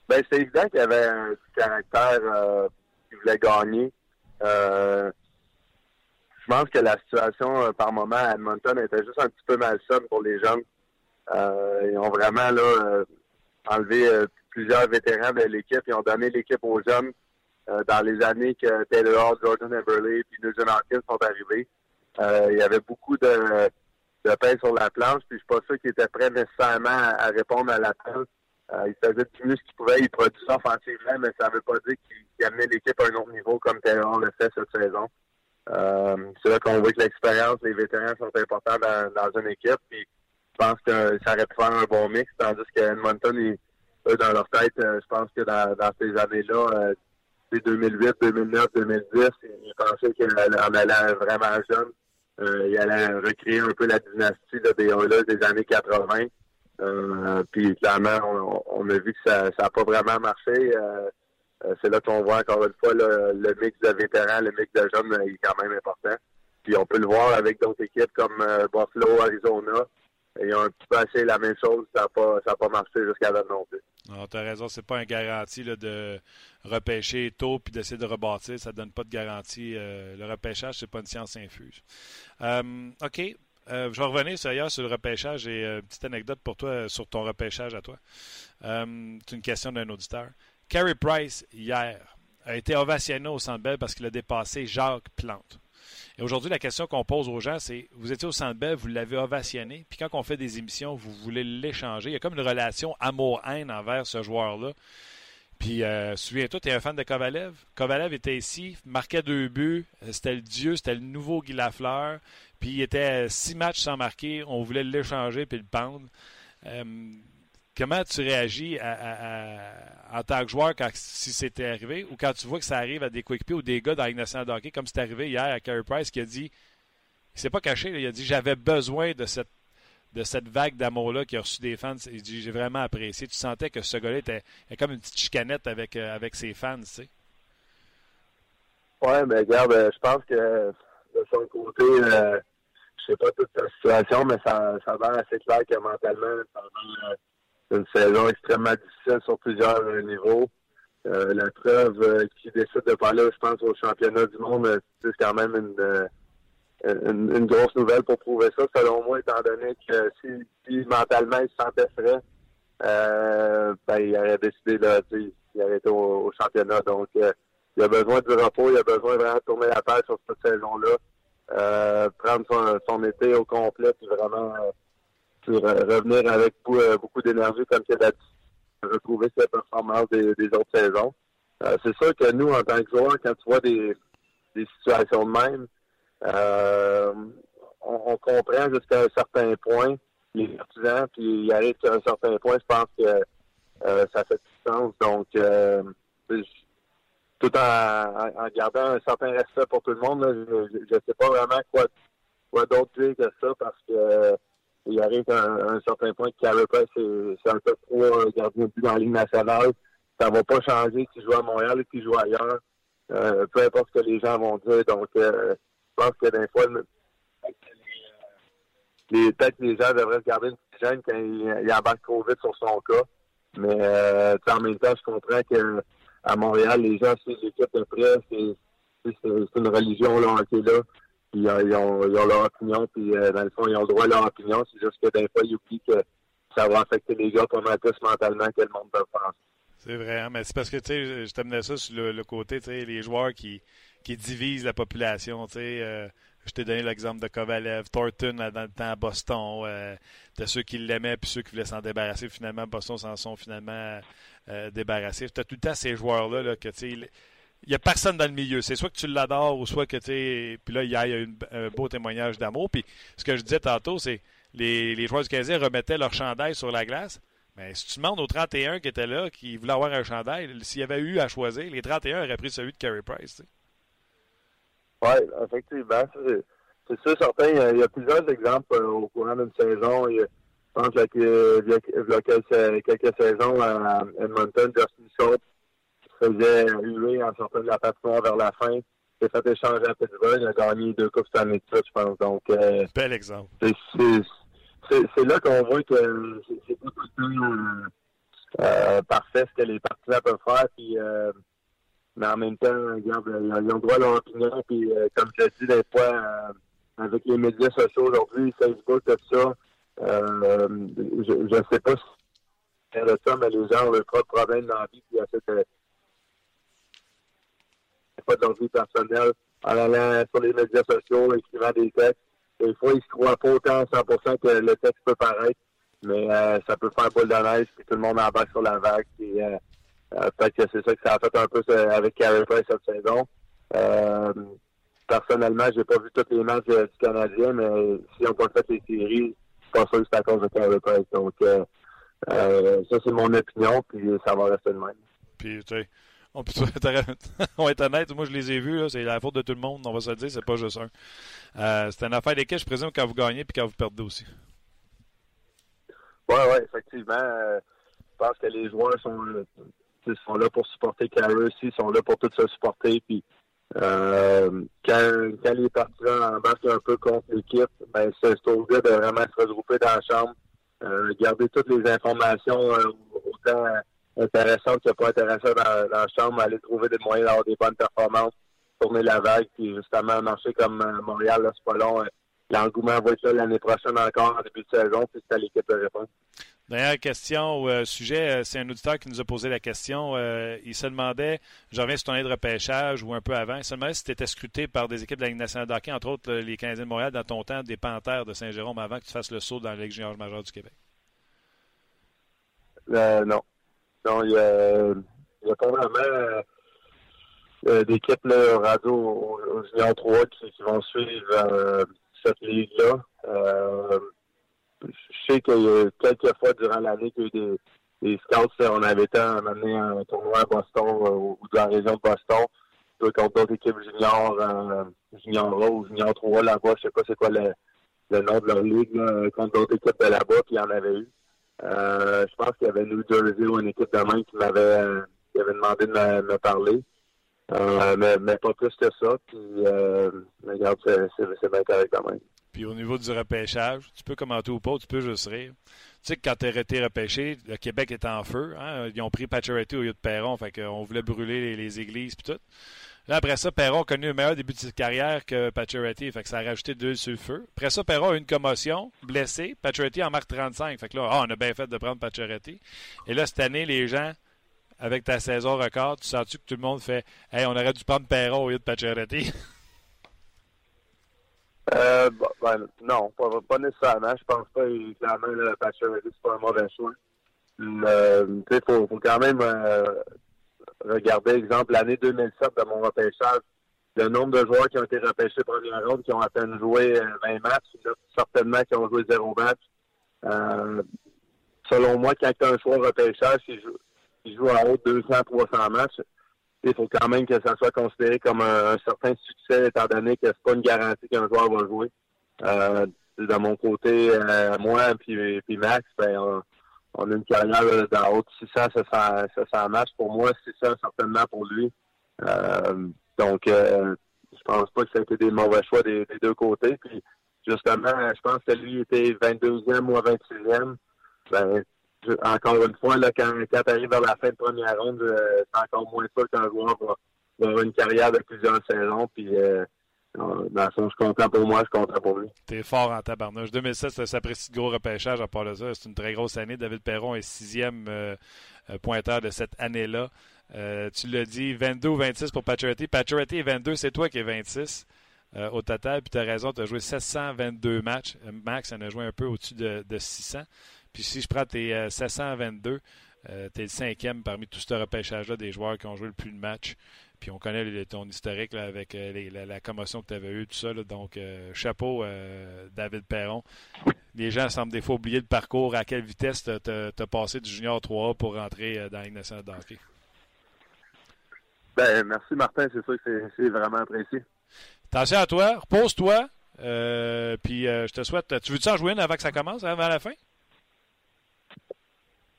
Ben, c'est évident qu'il y avait un caractère qui voulait gagner. Je pense que la situation, euh, par moment, à Edmonton était juste un petit peu malsaine pour les jeunes. Ils ont vraiment là euh, enlevé euh, plusieurs vétérans de l'équipe. Ils ont donné l'équipe aux jeunes dans les années que Taylor Jordan Everly puis Nugent Hopkins sont arrivés. Il y avait beaucoup de, de pain sur la planche, puis je suis pas sûr qu'ils étaient prêts nécessairement à, répondre à l'appel. Euh, il faisait du mieux ce qu'il pouvait, il produisait offensivement, mais ça ne veut pas dire qu'il qu'il amenait l'équipe à un autre niveau comme Taylor le fait cette saison. Euh, c'est là qu'on voit que l'expérience, les vétérans sont importants dans, dans une équipe. Puis je pense que ça aurait pu faire un bon mix, tandis que Edmonton, ils- eux, dans leur tête, euh, je pense que dans, dans ces années-là, euh, c'est 2008, 2009, 2010, ils pensaient qu'en allant vraiment jeune, euh, ils allaient recréer un peu la dynastie là, des des années 80. Euh, puis clairement, on, on a vu que ça n'a pas vraiment marché. Euh, c'est là qu'on voit encore une fois le, mix de vétérans, le mix de jeunes euh, est quand même important. Puis on peut le voir avec d'autres équipes comme euh, Buffalo, Arizona. Ils ont un petit peu essayé la même chose. Ça n'a pas, pas marché jusqu'à là non plus. Non, tu as raison, c'est pas un garantie de repêcher tôt puis d'essayer de rebâtir. Ça donne pas de garantie. Euh, le repêchage, c'est pas une science infuse. Euh, OK. Euh, je vais revenir d'ailleurs sur le repêchage. Euh, une petite anecdote pour toi euh, sur ton repêchage à toi. Euh, c'est une question d'un auditeur. Carey Price, hier, a été ovationné au Centre Bell parce qu'il a dépassé Jacques Plante. Et aujourd'hui, la question qu'on pose aux gens, c'est vous étiez au Centre vous l'avez ovationné, puis quand on fait des émissions, vous voulez l'échanger. Il y a comme une relation amour-haine envers ce joueur-là. Puis, euh, souviens-toi, tu es un fan de Kovalev. Kovalev était ici, marquait deux buts, c'était le dieu, c'était le nouveau Guy Lafleur. puis il était six matchs sans marquer, on voulait l'échanger puis le pendre. Euh, comment tu réagis en tant que joueur quand, si c'était arrivé ou quand tu vois que ça arrive à des coéquipiers ou des gars dans la comme c'est arrivé hier à Carey Price qui a dit, il s'est pas caché, il a dit j'avais besoin de cette de cette vague d'amour-là qui a reçu des fans. Il dit j'ai vraiment apprécié. Tu sentais que ce gars-là était, comme une petite chicanette avec, euh, avec ses fans, tu sais. Ouais, mais regarde, euh, je pense que de son côté, euh, je sais pas toute la situation, mais ça, ça a assez clair que mentalement, pendant une saison extrêmement difficile sur plusieurs niveaux. la preuve qui décide de parler, je pense, au championnat du monde, c'est quand même une une, grosse nouvelle pour prouver ça, selon moi, étant donné que si, mentalement il se sentait euh, ben, il aurait décidé de il aurait été au, championnat. Donc, euh, il a besoin du repos, il a besoin vraiment de tourner la page sur cette saison-là, euh, prendre son, été au complet, puis vraiment revenir avec beaucoup, d'énergie comme il a dit, retrouver ses performances des, autres saisons. c'est sûr que nous, en tant que joueurs, quand tu vois des, des situations de même, euh, on, comprend jusqu'à un certain point les partisans, puis il arrive qu'à un certain point, je pense que euh, ça fait du sens. Donc, euh, tout en, gardant un certain respect pour tout le monde, je ne sais pas vraiment quoi, quoi d'autre dire que ça parce que il arrive qu'à un, certain point que Carey c'est un peu trop gardien de but dans la Ligue nationale. Ça va pas changer s'il joue à Montréal ou qu'il joue ailleurs. peu importe ce que les gens vont dire. Donc, je pense que des fois, les, peut-être que les gens devraient se garder une petite gêne quand il, il embarque trop vite sur son cas. Mais euh, en même temps, je comprends qu'à Montréal, les gens suivent l'équipe de près. C'est une religion là, est là. Puis, ils, ont, leur opinion, puis euh, dans le fond, ils ont le droit à leur opinion. C'est juste que des fois, ils oublient que ça va affecter les gars pas mal plus mentalement que le monde peut penser. C'est vrai, hein, mais c'est parce que tu sais, je t'amenais ça sur le, côté, tu sais, les joueurs qui qui divise la population. Tu sais, euh, je t'ai donné l'exemple de Kovalev, Thornton dans le temps à Boston, euh, de ceux qui l'aimaient puis ceux qui voulaient s'en débarrasser. Finalement, Boston s'en sont finalement euh, débarrassés. Tu as tout le temps ces joueurs-là là, que tu sais. Il n'y a personne dans le milieu. C'est soit que tu l'adores ou soit que tu. Puis là, il y a eu un beau témoignage d'amour. Puis ce que je disais tantôt, c'est les, les joueurs du Canadien remettaient leur chandail sur la glace. Mais si tu demandes aux 31 qui étaient là, qui voulaient avoir un chandail, s'il y avait eu à choisir, les 31 auraient pris celui de Carey Price. Oui, effectivement. C'est sûr, certain. Il y, a, plusieurs exemples euh, au courant d'une saison. Il y a, je pense qu'il y, a quelques, quelques saisons à Edmonton, Justin Schultz faisait huer en sortant de la patinoire vers la fin. Il s'est fait échanger à Pittsburgh. Il a gagné deux Coupes Stanley de je pense. Donc, euh, Bel exemple. C'est là qu'on voit que c'est pas tout le temps euh, parfait ce que les partisans peuvent faire. Puis, euh, mais en même temps, regarde, ils ont droit à leur opinion. Puis, euh, comme je dis des fois, euh, avec les médias sociaux aujourd'hui, Facebook, tout ça, euh, je ne sais pas si c'est le ça, mais les gens ont leur propre problème dans la vie, puis essaient de pas de leur vie personnelle en allant sur les médias sociaux, écrivant des textes. Des fois, ils se croient pas autant à 100% que le texte peut paraître, mais ça peut faire boule de neige, puis tout le monde embarque sur la vague. Puis, euh, peut-être que c'est ça que ça a fait un peu avec Carey Price cette saison. Euh, personnellement, j'ai pas vu tous les matchs euh, du Canadien, mais si on pas fait les séries, je pense que c'est à cause de Carey Price. Donc, euh, ça, c'est mon opinion, puis ça va rester de même. Puis, tu sais, *laughs* on, peut, *laughs* être honnête, moi je les ai vus, c'est la faute de tout le monde, on va se le dire, c'est pas juste un. Euh, c'est une affaire desquelles je présume quand vous gagnez puis quand vous perdez aussi. Oui, oui, effectivement. je pense que les joueurs sont ils sont là pour supporter Carey ils sont là pour tout se supporter. Puis euh, quand, les partisans embarquent un peu contre l'équipe, ben c'est au lieu de vraiment se regrouper dans la chambre, euh, garder toutes les informations euh, autant intéressantes que pas intéressantes dans, dans, la chambre, aller trouver des moyens d'avoir des bonnes performances, tourner la vague, puis justement marcher comme euh, Montréal, là, c'est pas long. L'engouement va être là l'année prochaine encore en début de saison, puis c'est à l'équipe de répondre. Dernière question au euh, sujet, euh, c'est un auditeur qui nous a posé la question. Euh, il se demandait, je reviens sur ton aide de repêchage ou un peu avant, il se demandait si tu étais scruté par des équipes de la Ligue nationale de hockey, entre autres les Canadiens de Montréal, dans ton temps, des Panthères de Saint-Jérôme, avant que tu fasses le saut dans la Ligue junior majeure du Québec. non. Non, il n'y a, a, pas vraiment d'équipes radio au, Junior 3 qui, vont suivre cette ligue-là. Euh, je sais qu'il y a quelques fois durant l'année qu'il y a eu des, scouts, on avait été à un tournoi à Boston euh, ou dans la région de Boston, contre d'autres équipes juniors, euh, junior A ou junior 3 là-bas, je sais pas c'est quoi le, nom de leur ligue, là, contre d'autres équipes de là-bas, puis y en avait eu. Euh, je pense qu'il y avait New Jersey ou une équipe de main qui m'avait euh, qui avait demandé de me, parler. Euh, mais, mais pas plus que ça. Puis, regarde, c'est bien correct quand même. Puis au niveau du repêchage, tu peux commenter ou pas, tu peux juste rire. Tu sais que quand tu as été repêché, le Québec est en feu. Hein? Ils ont pris Pacioretty au lieu de Perron, fait qu'on voulait brûler les, les églises puis tout. Là, après ça, Perron a connu un meilleur début de sa carrière que Pacioretty, fait que ça a rajouté deux sur le feu. Après ça, Perron a eu une commotion, blessé. Pacioretty en marque 35. Fait que là, ah, on a bien fait de prendre Pacioretty. Et là, cette année, les gens, avec ta saison record, tu sens-tu que tout le monde fait Hey, on aurait dû prendre Perron au lieu de Pacioretty? *laughs* Euh, ben, ben, non, pas, nécessairement. Je pense pas clairement le Pacioretty, c'est pas un mauvais choix. Euh, il faut, faut quand même euh, regarder, exemple, l'année 2007 de mon repêchage. Le nombre de joueurs qui ont été repêchés première ronde, qui ont à peine joué 20 matchs, il y en a certainement qui ont joué zéro match. Euh, selon moi, quand tu as un choix repêchage qui joue, à haute 200, 300 matchs, il faut quand même que ça soit considéré comme un, certain succès, étant donné que c'est pas une garantie qu'un joueur va jouer. Euh, de mon côté, euh, moi puis, puis Max, ben, on a une carrière dans haute 600, 700, 700 matchs. Pour moi, c'est ça certainement pour lui. Euh, donc, euh, je pense pas que ça a été des mauvais choix des, deux côtés. Puis, justement, je pense que lui était 22e, moi 26e. Ben, encore une fois, là, quand, quand tu arrives vers la fin de première ronde, euh, c'est encore moins sûr qu'un joueur va, va avoir une carrière de plusieurs saisons. Puis, euh, dans le sens, je suis content pour moi, je suis content pour lui. T'es fort en tabarnouche. 2007, ça s'apprécie de gros repêchage à part de ça. C'est une très grosse année. David Perron est sixième euh, euh, pointeur de cette année-là. Euh, tu l'as dit, 22 ou 26 pour Pacioretty. Pacioretty est 22, c'est toi qui es 26 euh, au total. Puis tu as raison, tu as joué 722 matchs. Euh, Max en a joué un peu au-dessus de, de 600. Puis si je prends tes euh, 722, euh, tu es le cinquième parmi tout ce repêchage-là des joueurs qui ont joué le plus de matchs. Puis on connaît le- ton historique là, avec euh, les- la, la commotion que tu avais eue, tout ça. là. donc, euh, chapeau, euh, David Perron. Les gens semblent des fois oublier le parcours, à quelle vitesse tu as passé du junior 3A pour rentrer dans la Ligue nationale. Ben, merci Martin, c'est sûr que c'est- vraiment apprécié. Attention à toi, repose-toi. euh, puis je te souhaite. Tu veux-tu en jouer une avant que ça commence, avant la fin?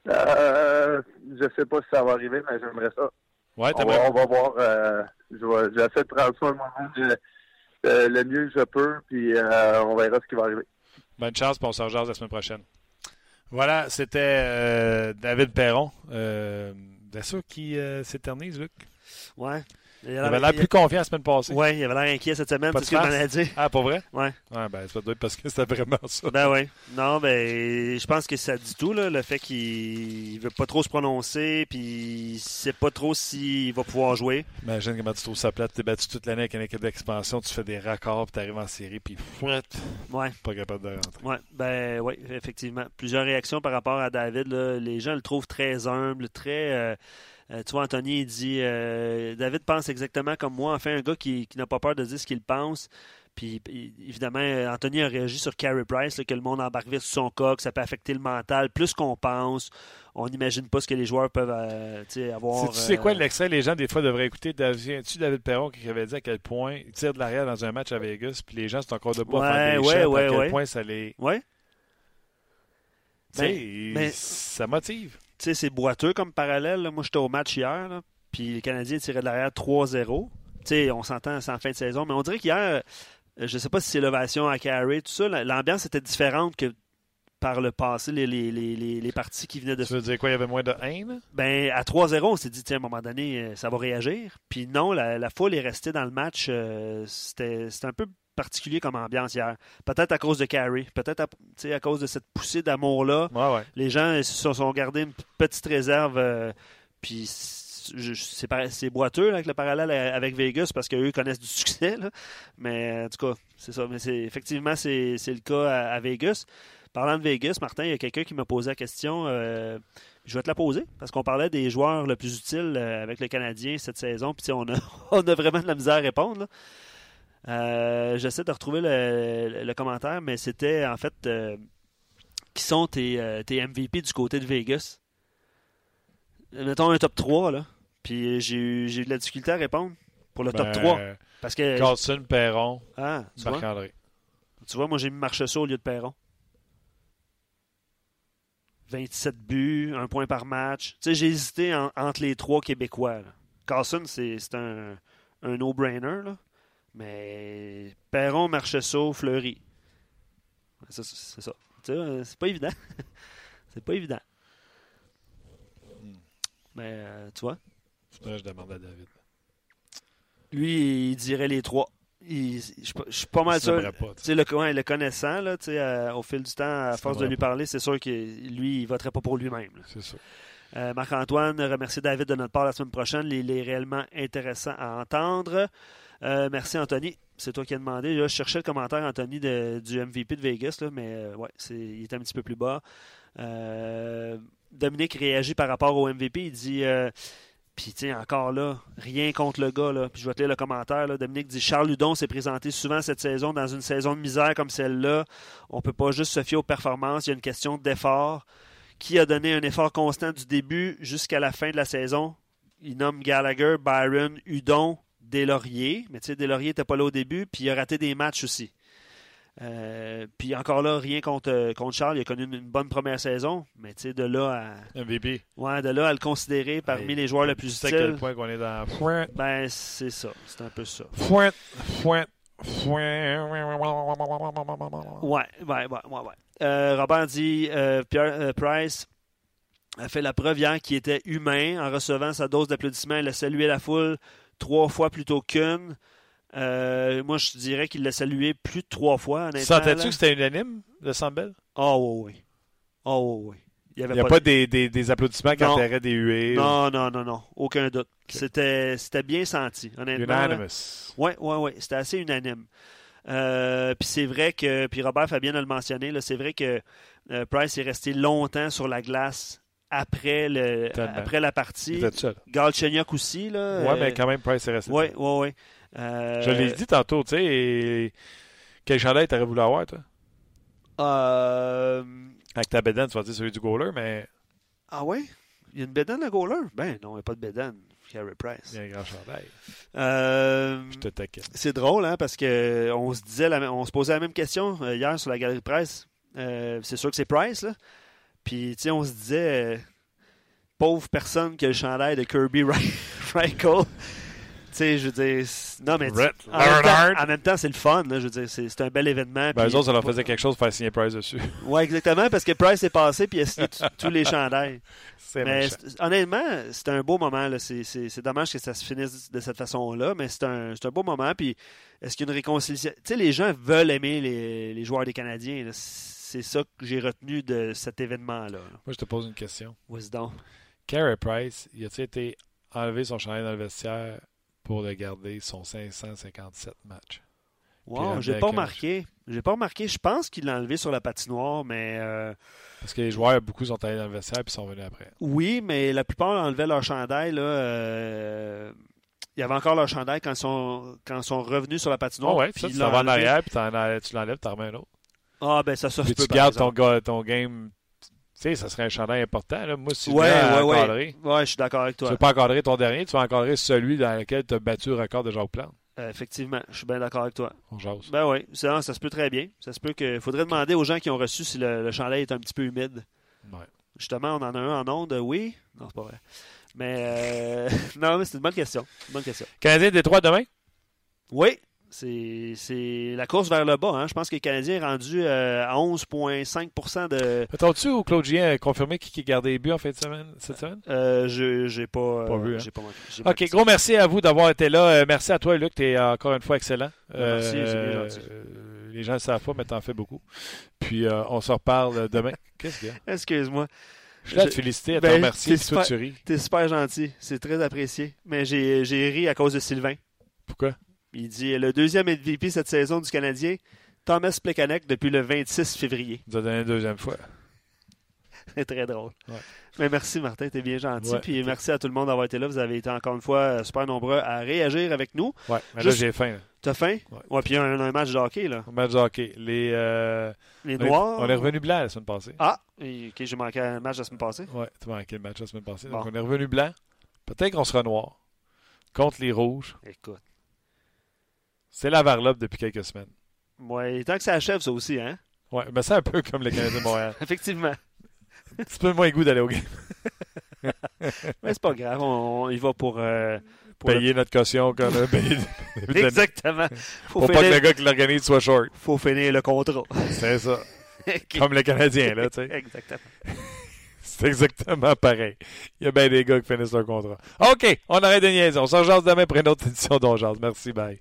Euh, je sais pas si ça va arriver, mais j'aimerais ça. Ouais, on, va, on va voir. Euh, je vais- J'essaie de prendre ça le, moment, euh, euh, le mieux que je peux, puis euh, on verra ce qui va arriver. Bonne chance, pour on se la semaine prochaine. Voilà, c'était euh, David Perron. Euh, Bien sûr qui euh, s'éternise, Luc. Ouais. Il avait l'air plus confiant la semaine passée. Ouais, il avait l'air inquiet cette semaine, c'est ce que je dit. Ah, pas vrai? Ouais. Ouais, ben, ça doit être parce que c'était vraiment ça. Ben oui. Non, ben, je pense que ça dit tout, là, le fait qu'il veut pas trop se prononcer, puis il sait pas trop s'il va pouvoir jouer. Imagine comment tu trouves ça plate. T'es battu toute l'année avec une équipe d'expansion, tu fais des raccords, puis t'arrives en série, puis fouet, Ouais. pas capable de rentrer. Ouais, ben oui, effectivement. Plusieurs réactions par rapport à David. là. Les gens le trouvent très humble, très. euh, euh, tu vois, Anthony il dit euh, David pense exactement comme moi. Enfin, un gars qui, qui n'a pas peur de dire ce qu'il pense. Puis, évidemment, Anthony a réagi sur Carey Price, là, que le monde embarque vite sur son que ça peut affecter le mental plus qu'on pense. On n'imagine pas ce que les joueurs peuvent euh, tu avoir. Tu sais quoi l'extrait? Les gens, des fois, devraient écouter. Viens-tu David Perron qui avait dit à quel point il tire de l'arrière dans un match à Vegas, puis les gens sont encore debout à faire des Ouais, à quel point ça les. Ouais. Tu Ben, mais- ça motive. Tu sais, c'est boiteux comme parallèle. là. Moi, j'étais au match hier, là, puis les Canadiens tiraient de l'arrière 3-0. Tu sais, on s'entend, c'est en fin de saison, mais on dirait qu'hier, euh, je sais pas si c'est l'ovation à Carey, tout ça, la- l'ambiance était différente que par le passé, les, les, les, les, parties qui venaient de Tu veux dire quoi? Il y avait moins de haine? ben, à 3-0, on s'est dit, tiens, à un moment donné, euh, ça va réagir. Puis non, la, la foule est restée dans le match. euh, c'était un peu particulier comme ambiance hier. Peut-être à cause de Carey, peut-être à, à cause de cette poussée d'amour-là. Ouais, ouais. Les gens se sont, sont gardés une petite réserve. euh, puis c'est- boiteux là, avec le parallèle avec Vegas parce qu'eux connaissent du succès. là. Mais en tout cas, c'est ça. Mais c'est effectivement, c'est c'est le cas à, à Vegas. Parlant de Vegas, Martin, il y a quelqu'un qui m'a posé la question. euh, je vais te la poser parce qu'on parlait des joueurs le plus utiles euh, avec le Canadien cette saison. Puis on a, *laughs* on a vraiment de la misère à répondre. là. Euh, J'essaie de retrouver le, le commentaire, mais c'était en fait euh, qui sont tes, euh, tes MVP du côté de Vegas. Mettons un top 3, là. Puis j'ai eu, j'ai eu de la difficulté à répondre pour le top Ben, 3. Parce que. Carlson, Perron, Ah, tu vois, Marc-André. tu vois, moi j'ai mis Marchessault au lieu de Perron. 27 buts, un point par match. Tu sais, j'ai hésité en- entre les trois Québécois. là. Carlson, c'est c'est un, un no-brainer, là. Mais Perron, Marchessault, Fleury. C'est ça. C'est euh, c'est pas évident. *laughs* c'est pas évident. Mais euh, tu vois, Faudrait que je demande à David. lui, il dirait les trois. Il- je suis pas- je suis pas mal sûr. pas, le, ouais, le connaissant, là, euh, au fil du temps, à force de lui pas. parler, c'est sûr que lui, il voterait pas pour lui-même. C'est ça. Euh, Marc-Antoine, remercie David de notre part la semaine prochaine. Il est réellement intéressant à entendre. Euh, merci, Anthony. C'est toi qui as demandé. Je cherchais le commentaire, Anthony, du MVP de Vegas, là, mais euh, ouais, il est un petit peu plus bas. Euh, Dominique réagit par rapport au MVP. Il dit Puis, tiens, encore là, rien contre le gars. Là. Puis, je vais te lire le commentaire. Là. Dominique dit Charles Ludon s'est présenté souvent cette saison dans une saison de misère comme celle-là. On peut pas juste se fier aux performances. Il y a une question d'effort. Qui a donné un effort constant du début jusqu'à la fin de la saison? Il nomme Gallagher, Byron, Udon, Deslauriers. Mais tu sais, Deslauriers n'était pas là au début. Puis, il a raté des matchs aussi. Euh, puis encore là, rien contre, contre Charles. Il a connu une, une bonne première saison. Mais tu sais, de là à. MVP. Ouais, de là à le considérer parmi les joueurs les plus sais à quel utiles. point qu'on est dans Ben, c'est ça. C'est un peu ça. fouin, fouin, fouin. Ouais, ouais, ouais, ouais. ouais. Euh, Robert dit euh, Pierre euh, Price a fait la preuve hier qu'il était humain en recevant sa dose d'applaudissements. Il a salué la foule trois fois plutôt qu'une. Euh, moi, je dirais qu'il l'a salué plus de trois fois. Sentais-tu que c'était unanime, le Sambel? Ah, oui, oui. Ah, oui, oui. Il n'y Il a pas des, des, des applaudissements qui enterraient des huées. Non, non, non, non. Aucun doute. C'était, c'était bien senti, honnêtement. Unanimous. Oui, oui, oui. C'était assez unanime. Euh, puis c'est vrai que, puis Robert Fabien a le mentionné, là, c'est vrai que euh, Price est resté longtemps sur la glace après, le, Tellement. après la partie. Galchenyuk aussi. Là, Ouais, mais quand même, Price est resté. Oui, oui, oui. Euh, Je l'ai dit tantôt, tu sais. et- Quel chandail t'aurais voulu avoir, toi? euh, Avec ta bédaine, tu vas dire celui du goaler, mais ah ouais? Il y a une bédane à goaler? Ben non, il n'y a pas de bédane. Carey Price. il y a un grand chandail. Euh, Je te taquine. C'est drôle, hein, parce que on se disait, la on se posait la même question euh, hier sur la galerie de presse. Euh, c'est sûr que c'est Price, là. Puis, tu sais, on se disait, euh, pauvre personne qui a le chandail de Kirby Reichel. *laughs* Tu sais, je veux dire, non, mais Brett en, même temps, en même temps, c'est le fun, là, je veux dire, c'est un bel événement. Ben, eux autres, ça leur faisait quelque chose de faire signer Price dessus. *laughs* Ouais, exactement, parce que Price est passé puis il a signé tous les chandails. *laughs* C'est Mais honnêtement, c'est un beau moment. là. C'est- dommage que ça se finisse de cette façon-là, mais c'est un, beau moment. Puis est-ce qu'il y a une réconciliation? Tu sais, les gens veulent aimer les, les joueurs des Canadiens. là. C'est ça que j'ai retenu de cet événement-là. Moi, je te pose une question. Wisdom. Carey Price, il a-tu été enlevé son chandail dans le vestiaire pour le garder son 557 matchs? Wow, j'ai avec pas remarqué. J'ai pas remarqué. Je pense qu'il l'a enlevé sur la patinoire, mais euh, Parce que les joueurs, beaucoup sont allés dans le vestiaire puis sont venus après. oui, mais la plupart enlevaient leur chandail. Là, euh, il y avait encore leur chandail quand ils sont, quand ils sont revenus sur la patinoire. Oh ouais, puis ça, tu l'ont t'en vas en arrière puis tu l'enlèves, tu en remets un autre. Ah, ben ça, ça Puis peut, tu par gardes ton, ton game. Tu sais, ça serait un chandail important. Là. Moi, si je Ouais, à ouais, ouais. encadrer, Ouais, je suis d'accord avec tu toi. ne veux pas encadrer ton dernier, tu vas encadrer celui dans lequel tu as battu le record de Jacques Plante. Euh, effectivement, je suis bien d'accord avec toi. On jase. Ben oui, ça, ça se peut très bien. Ça se peut que. faudrait demander aux gens qui ont reçu si le, le chandail est un petit peu humide. Ouais. Justement, on en a un en onde, oui. Non, c'est pas vrai. Mais euh, *laughs* non, mais c'est une bonne question. Une bonne question. Canadien Détroit demain? Oui, c'est la course vers le bas. hein. Je pense que le Canadien est rendu euh, à 11,5 de. Attends-tu ou Claude Gien a confirmé qui gardait les buts en fin de semaine, cette semaine? Euh, je j'ai pas, euh, Pas vu, hein? j'ai pas manqué. OK, manqué gros merci à vous d'avoir été là. Euh, merci à toi, Luc. Tu es encore une fois excellent. Merci, Euh, gentil. euh, les gens ne le savent pas, mais t'en fais beaucoup. Puis euh, on se reparle demain. *laughs* Qu'est-ce qu'il y a? Excuse-moi. Je suis là à te féliciter, à te Ben, remercier, super- tu. T'es super gentil. C'est très apprécié. Mais j'ai ri à cause de Sylvain. Pourquoi? Il dit le deuxième MVP cette saison du Canadien, Thomas Plekanec depuis le 26 février. Il nous a donné une deuxième fois. *laughs* C'est très drôle. Ouais. Mais merci, Martin. T'es bien gentil. Ouais. Puis merci à tout le monde d'avoir été là. Vous avez été encore une fois super nombreux à réagir avec nous. Ouais, mais Juste- là, j'ai faim. T'as faim? Ouais. Ouais, puis un, un match de hockey, là. On match de hockey. Les, euh, Les on est- Noirs? On est revenu blanc la semaine passée. Ah, ok, j'ai manqué un match la semaine passée. Ouais, tu m'as manqué le match la semaine passée. Donc, on est revenu blanc. Peut-être qu'on sera noir. Contre les rouges. Écoute. C'est la varlope depuis quelques semaines. Ouais, tant que ça achève, ça aussi, hein? Ouais, mais c'est un peu comme le Canadien de Montréal. *laughs* Effectivement. Un petit peu moins goût d'aller au game. *laughs* Mais c'est pas grave. On, on y va pour. euh, pour le- Payer notre caution qu'on a payé. *laughs* Exactement. Faut Pour pas que le gars qui l'organise soit short. faut finir le contrat. C'est ça. Comme le Canadien, là, tu sais. Exactement. C'est exactement pareil. Il y a bien des gars qui finissent leur contrat. OK, on arrête de niaiser. On s'en jase demain pour une autre édition d'On. Merci, bye.